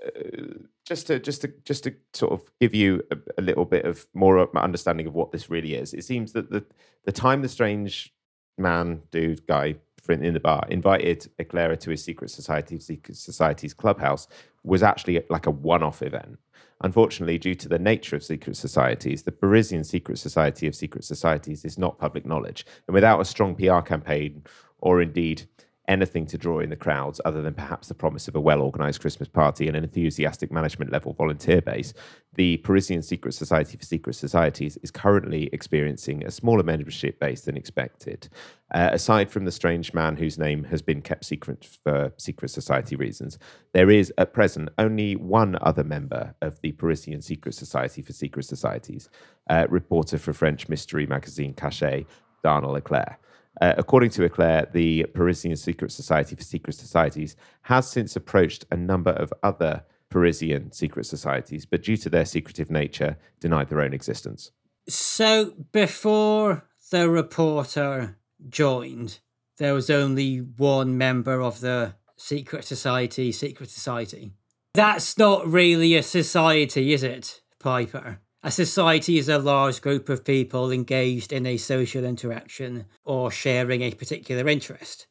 Speaker 1: Uh, just to just to just to sort of give you a, a, little bit of more understanding of what this really is. It seems that the the time the strange man, dude, guy in the bar invited Eclair to his secret society, secret society's clubhouse, was actually like a one-off event. Unfortunately, due to the nature of secret societies, the Parisian secret society of secret societies is not public knowledge, and without a strong PR campaign or indeed anything to draw in the crowds other than perhaps the promise of a well organized Christmas party and an enthusiastic management level volunteer base, the Parisian Secret Society for Secret Societies is currently experiencing a smaller membership base than expected. Uh, aside from the strange man whose name has been kept secret for secret society reasons, there is at present only one other member of the Parisian Secret Society for Secret Societies, uh, reporter for French mystery magazine Cachet, Darnell Leclerc. Uh, according to Eclair, the Parisian Secret Society for Secret Societies has since approached a number of other Parisian secret societies, but due to their secretive nature, denied their own existence.
Speaker 2: So before the reporter joined, there was only one member of the secret society, secret society. That's not really a society, is it, Piper? A society is a large group of people engaged in a social interaction or sharing a particular interest.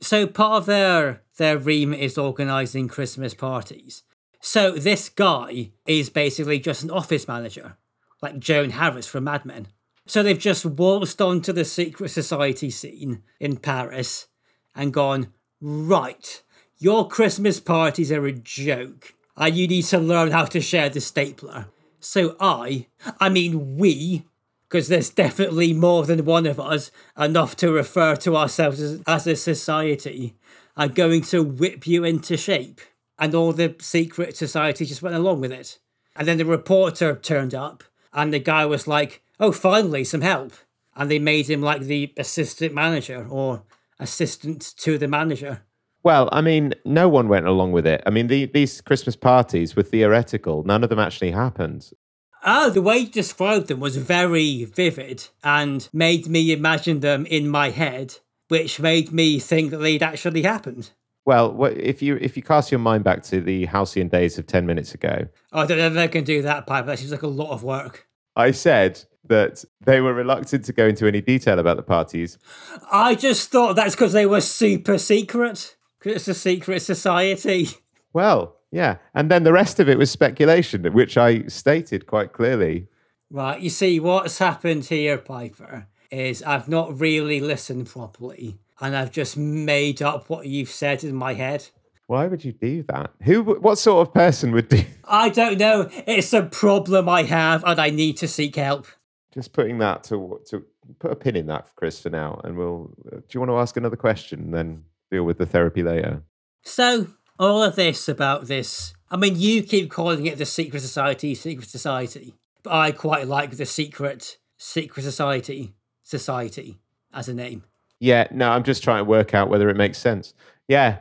Speaker 2: So part of their their remit is organising Christmas parties. So this guy is basically just an office manager, like Joan Harris from Mad Men. So they've just waltzed onto the secret society scene in Paris and gone, right, your Christmas parties are a joke, and you need to learn how to share the stapler. So I, I mean we, because there's definitely more than one of us, enough to refer to ourselves as, as a society, are going to whip you into shape. And all the secret society just went along with it. And then the reporter turned up, and the guy was like, oh, finally, some help. And they made him like the assistant manager or assistant to the manager.
Speaker 1: Well, I mean, no one went along with it. I mean, the, these Christmas parties were theoretical. None of them actually happened.
Speaker 2: Oh, the way you described them was very vivid and made me imagine them in my head, which made me think that they'd actually happened.
Speaker 1: Well, if you if you cast your mind back to the halcyon days of ten minutes ago,
Speaker 2: oh, I don't know if they can do that, Pipe. That seems like a lot of work.
Speaker 1: I said that they were reluctant to go into any detail about the parties.
Speaker 2: I just thought that's because they were super secret. It's a secret society.
Speaker 1: Well, yeah. And then the rest of it was speculation, which I stated quite clearly.
Speaker 2: Right. You see, what's happened here, Piper, is I've not really listened properly and I've just made up what you've said in my head.
Speaker 1: Why would you do that? Who? What sort of person would do?
Speaker 2: I don't know. It's a problem I have, and I need to seek help.
Speaker 1: Just putting that to to put a pin in that, for Chris, for now, and we'll. Uh, do you want to ask another question? Then deal with the therapy later.
Speaker 2: So, all of this about this, I mean, you keep calling it the secret society, secret society, but I quite like the secret, secret society, society as a name.
Speaker 1: Yeah, no, I'm just trying to work out whether it makes sense. Yeah.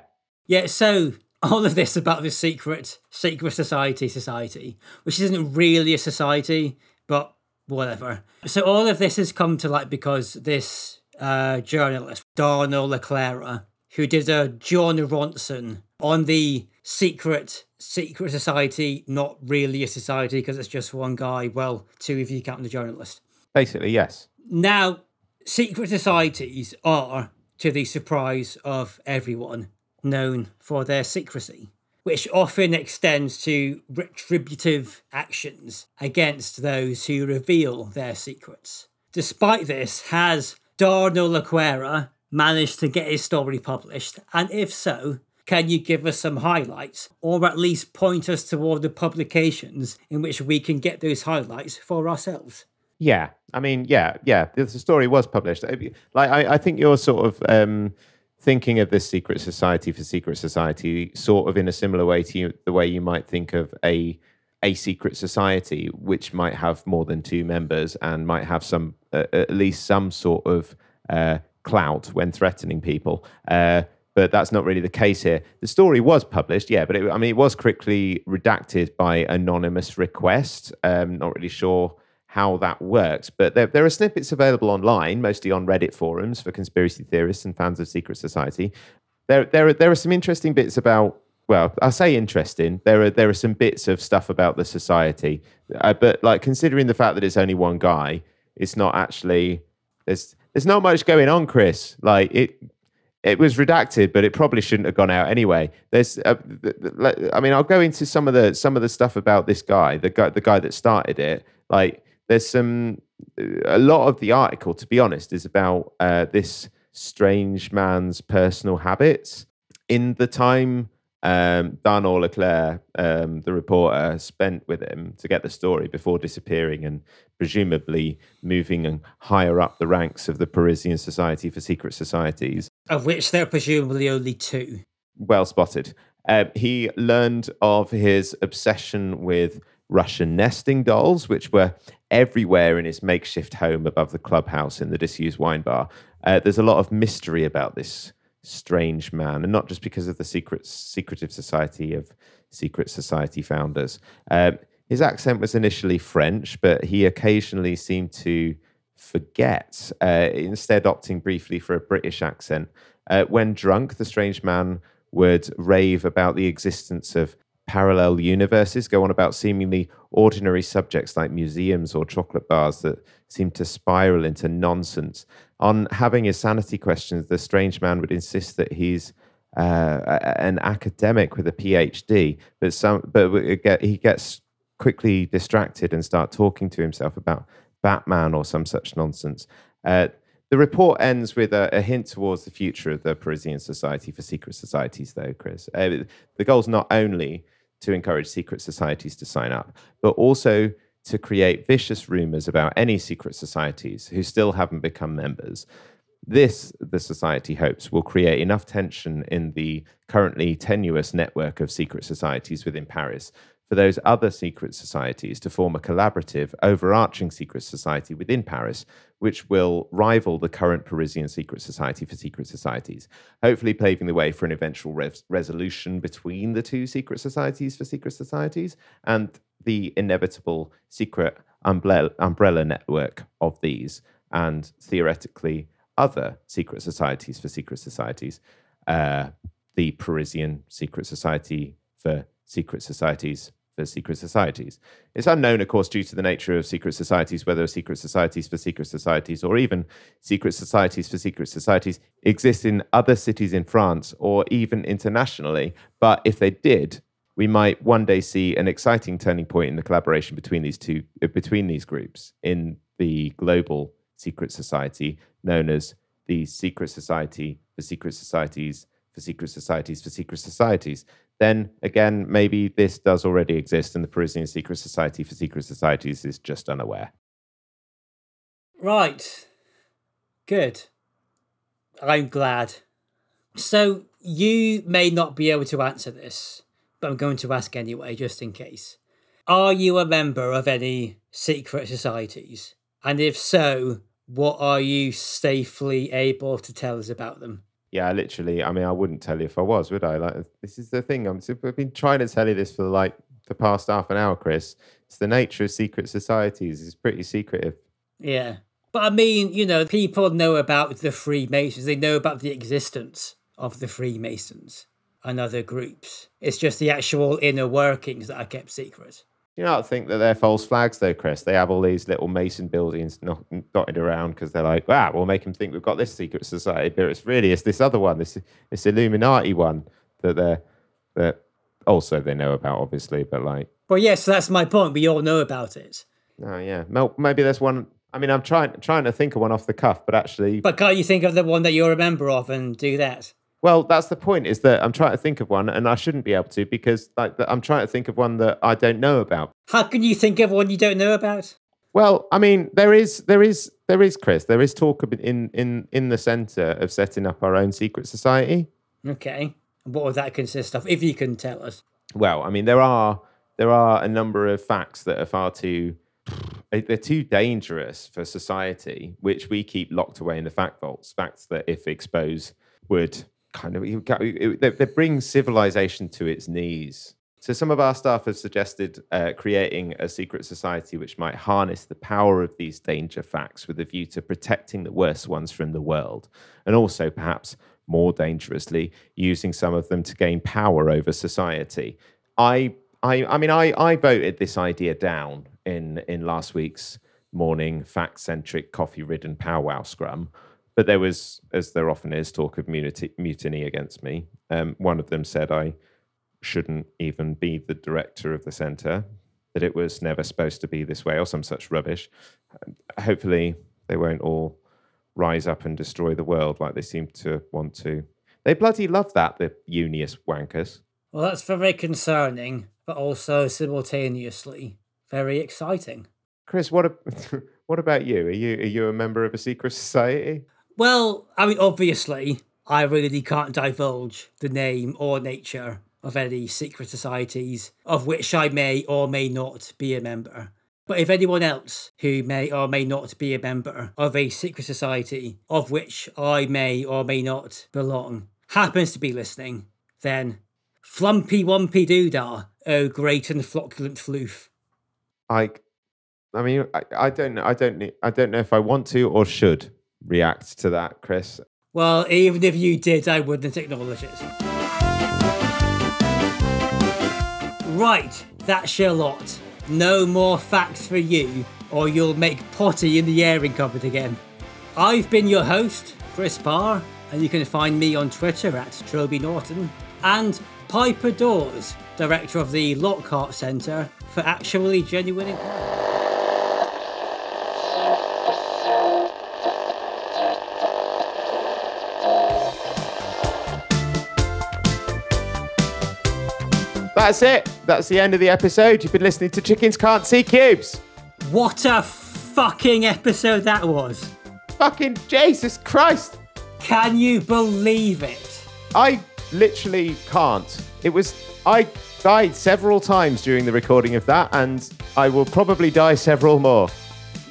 Speaker 2: Yeah, so all of this about this secret secret society society, which isn't really a society, but whatever. So all of this has come to light because this uh, journalist, Darnell LeClaire, who did a Jon Ronson on the secret secret society, not really a society because it's just one guy. Well, two if you count the journalist.
Speaker 1: Basically, yes.
Speaker 2: Now, secret societies are, to the surprise of everyone, known for their secrecy, which often extends to retributive actions against those who reveal their secrets. Despite this, has Darnell LeClaire managed to get his story published? And if so, can you give us some highlights or at least point us toward the publications in which we can get those highlights for ourselves?
Speaker 1: Yeah, I mean, yeah, yeah. The story was published. Like, I, I think you're sort of um, thinking of this secret society for secret society, sort of in a similar way to you, the way you might think of a a secret society, which might have more than two members and might have some uh, at least some sort of uh, clout when threatening people. Uh, but that's not really the case here. The story was published, yeah, but it, I mean, it was quickly redacted by anonymous request. Um, not really sure how that works, but there, there are snippets available online, mostly on Reddit forums for conspiracy theorists and fans of secret society. There, there, are, there are some interesting bits about well, I say interesting. There are there are some bits of stuff about the society, uh, but like considering the fact that it's only one guy, it's not actually there's there's not much going on, Chris. Like it it was redacted, but it probably shouldn't have gone out anyway. There's, uh, I mean, I'll go into some of the some of the stuff about this guy, the guy the guy that started it. Like, there's some a lot of the article, to be honest, is about uh, this strange man's personal habits in the time um, Darnell LeClaire, um, the reporter, spent with him to get the story before disappearing and presumably moving higher up the ranks of the Parisian Society for Secret Societies.
Speaker 2: Of which there are presumably only two.
Speaker 1: Well spotted. Uh, he learned of his obsession with Russian nesting dolls, which were everywhere in his makeshift home above the clubhouse in the disused wine bar. Uh, there's a lot of mystery about this strange man, and not just because of the secret secretive society of secret society founders. Um, his accent was initially French, but he occasionally seemed to forget, uh, instead opting briefly for a British accent. Uh, when drunk, the strange man would rave about the existence of parallel universes, go on about seemingly ordinary subjects like museums or chocolate bars that seem to spiral into nonsense on having his sanity questions, the strange man would insist that he's uh, an academic with a PhD, but some, but he gets quickly distracted and start talking to himself about Batman or some such nonsense. Uh, the report ends with a, a, hint towards the future of the Parisian Society for Secret Societies, though, Chris. Uh, the goal is not only to encourage secret societies to sign up, but also to create vicious rumors about any secret societies who still haven't become members. This, the society hopes, will create enough tension in the currently tenuous network of secret societies within Paris for those other secret societies to form a collaborative, overarching secret society within Paris, which will rival the current Parisian Secret Society for Secret Societies, hopefully paving the way for an eventual res- resolution between the two secret societies for secret societies and the inevitable secret umbrella, umbrella network of these and theoretically other secret societies for secret societies. Uh, the Parisian Secret Society for Secret Societies for secret societies. It's unknown, of course, due to the nature of secret societies, whether secret societies for secret societies or even secret societies for secret societies exist in other cities in France or even internationally. But if they did, we might one day see an exciting turning point in the collaboration between these two uh, between these groups in the global secret society known as the secret society for secret societies for secret societies for secret societies then again maybe this does already exist and the parisian secret society for secret societies is just unaware
Speaker 2: right good i'm glad so you may not be able to answer this but I'm going to ask anyway, just in case. Are you a member of any secret societies? And if so, what are you safely able to tell us about them?
Speaker 1: Yeah, literally. I mean, I wouldn't tell you if I was, would I? Like, this is the thing. I'm. I've been trying to tell you this for like the past half an hour, Chris. It's the nature of secret societies. It's pretty secretive.
Speaker 2: Yeah. But I mean, you know, people know about the Freemasons, they know about the existence of the Freemasons and other groups. It's just the actual inner workings that are kept secret.
Speaker 1: You not think that they're false flags, though, Chris. They have all these little Mason buildings not, dotted around because they're like, "Wow, we'll make them think we've got this secret society," but it's really it's this other one, this this Illuminati one that they're that also they know about, obviously. But like,
Speaker 2: well, yes, that's my point. We all know about it.
Speaker 1: Oh yeah, maybe there's one. I mean, I'm trying trying to think of one off the cuff, but actually,
Speaker 2: but can't you think of the one that you're a member of and do that?
Speaker 1: Well, that's the point. Is that I'm trying to think of one, and I shouldn't be able to because, like, I'm trying to think of one that I don't know about.
Speaker 2: How can you think of one you don't know about?
Speaker 1: Well, I mean, there is, there is, there is, Chris. There is talk in in in the centre of setting up our own secret society.
Speaker 2: Okay, what would that consist of? If you can tell us.
Speaker 1: Well, I mean, there are there are a number of facts that are far too they're too dangerous for society, which we keep locked away in the fact vaults. Facts that, if exposed, would kind of they, bring civilization to its knees. So some of our staff have suggested uh, creating a secret society which might harness the power of these danger facts with a view to protecting the worst ones from the world, and also perhaps more dangerously using some of them to gain power over society. I, I, I mean, I, I voted this idea down in in last week's morning fact centric coffee ridden powwow scrum but there was, as there often is, talk of mutiny, mutiny against me. Um, one of them said I shouldn't even be the director of the centre, that it was never supposed to be this way, or some such rubbish. Hopefully, they won't all rise up and destroy the world like they seem to want to. They bloody love that, the unius wankers.
Speaker 2: Well, that's very concerning, but also simultaneously very exciting.
Speaker 1: Chris, what a, what about you? Are you are you a member of a secret society?
Speaker 2: Well, I mean, obviously, I really can't divulge the name or nature of any secret societies of which I may or may not be a member. But if anyone else who may or may not be a member of a secret society of which I may or may not belong happens to be listening, then flumpy wumpy doodah, oh great and flocculent floof.
Speaker 1: I, I mean, I, I don't. I don't. I don't know if I want to or should react to that, Chris?
Speaker 2: Well, even if you did, I wouldn't acknowledge it. Right, that's your lot. No more facts for you, or you'll make potty in the airing cupboard again. I've been your host, Chris Parr, and you can find me on Twitter at Trilby Norton, and Piper Dawes, director of the Lockhart Centre for Actually Genuine Inquiry.
Speaker 1: That's it. That's the end of the episode. You've been listening to Chickens Can't See Cubes.
Speaker 2: What a fucking episode that was.
Speaker 1: Fucking Jesus Christ.
Speaker 2: Can you believe it?
Speaker 1: I literally can't. It was. I died several times during the recording of that, and I will probably die several more.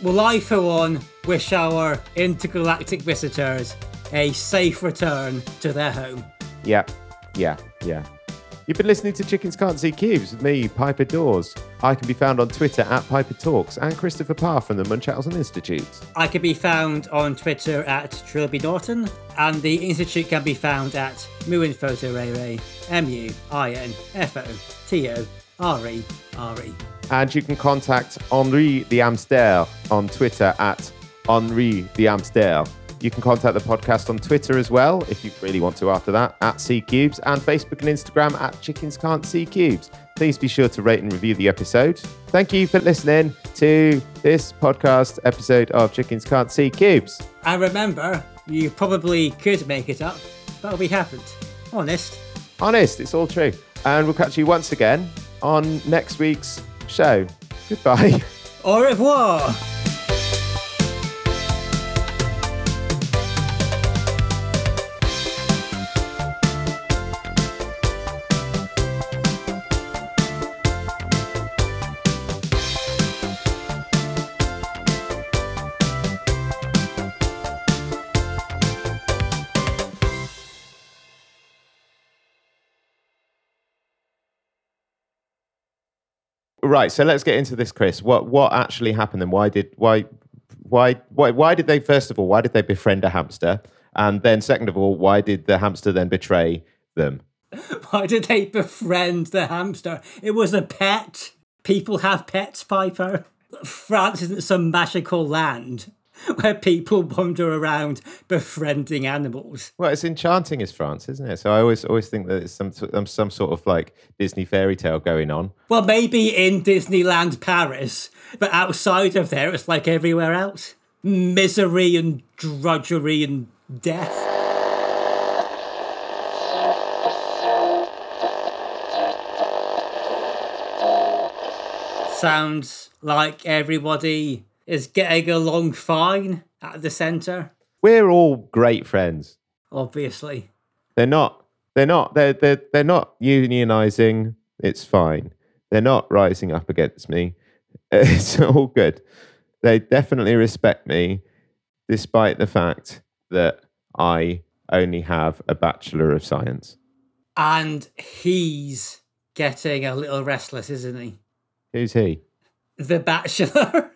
Speaker 2: Well, I, for one, wish our intergalactic visitors a safe return to their home.
Speaker 1: Yeah, yeah, yeah. You've been listening to Chickens Can't See Cubes with me, Piper Dawes. I can be found on Twitter at Piper Talks and Christopher Parr from the Munchausen Institute.
Speaker 2: I can be found on Twitter at Trilby Norton, and the Institute can be found at Muinfotorere, M U I N F O T O R E R E.
Speaker 1: And you can contact Henri the Amster on Twitter at Henri the Amster. You can contact the podcast on Twitter as well, if you really want to after that, at C Cubes, and Facebook and Instagram at Chickens Can't See Cubes. Please be sure to rate and review the episode. Thank you for listening to this podcast episode of Chickens Can't See Cubes.
Speaker 2: And remember, you probably could make it up, but we haven't. Honest.
Speaker 1: Honest, it's all true. And we'll catch you once again on next week's show. Goodbye.
Speaker 2: Au revoir.
Speaker 1: Right. So let's get into this, Chris. What what actually happened and why did why why why why did they first of all why did they befriend a hamster and then second of all why did the hamster then betray them?
Speaker 2: Why did they befriend the hamster? It was a pet. People have pets, Piper. France isn't some magical land where people wander around befriending animals.
Speaker 1: Well, it's enchanting as France, isn't it? So I always always think that it's some um, some sort of like Disney fairy tale going on.
Speaker 2: Well, maybe in Disneyland Paris, but outside of there, it's like everywhere else misery and drudgery and death. Sounds like everybody is getting along fine at the centre.
Speaker 1: We're all great friends.
Speaker 2: Obviously.
Speaker 1: They're not. They're not. They're they're they're not unionizing. It's fine. They're not rising up against me. It's all good. They definitely respect me, despite the fact that I only have a bachelor of science.
Speaker 2: And he's getting a little restless, isn't he?
Speaker 1: Who's he?
Speaker 2: The bachelor.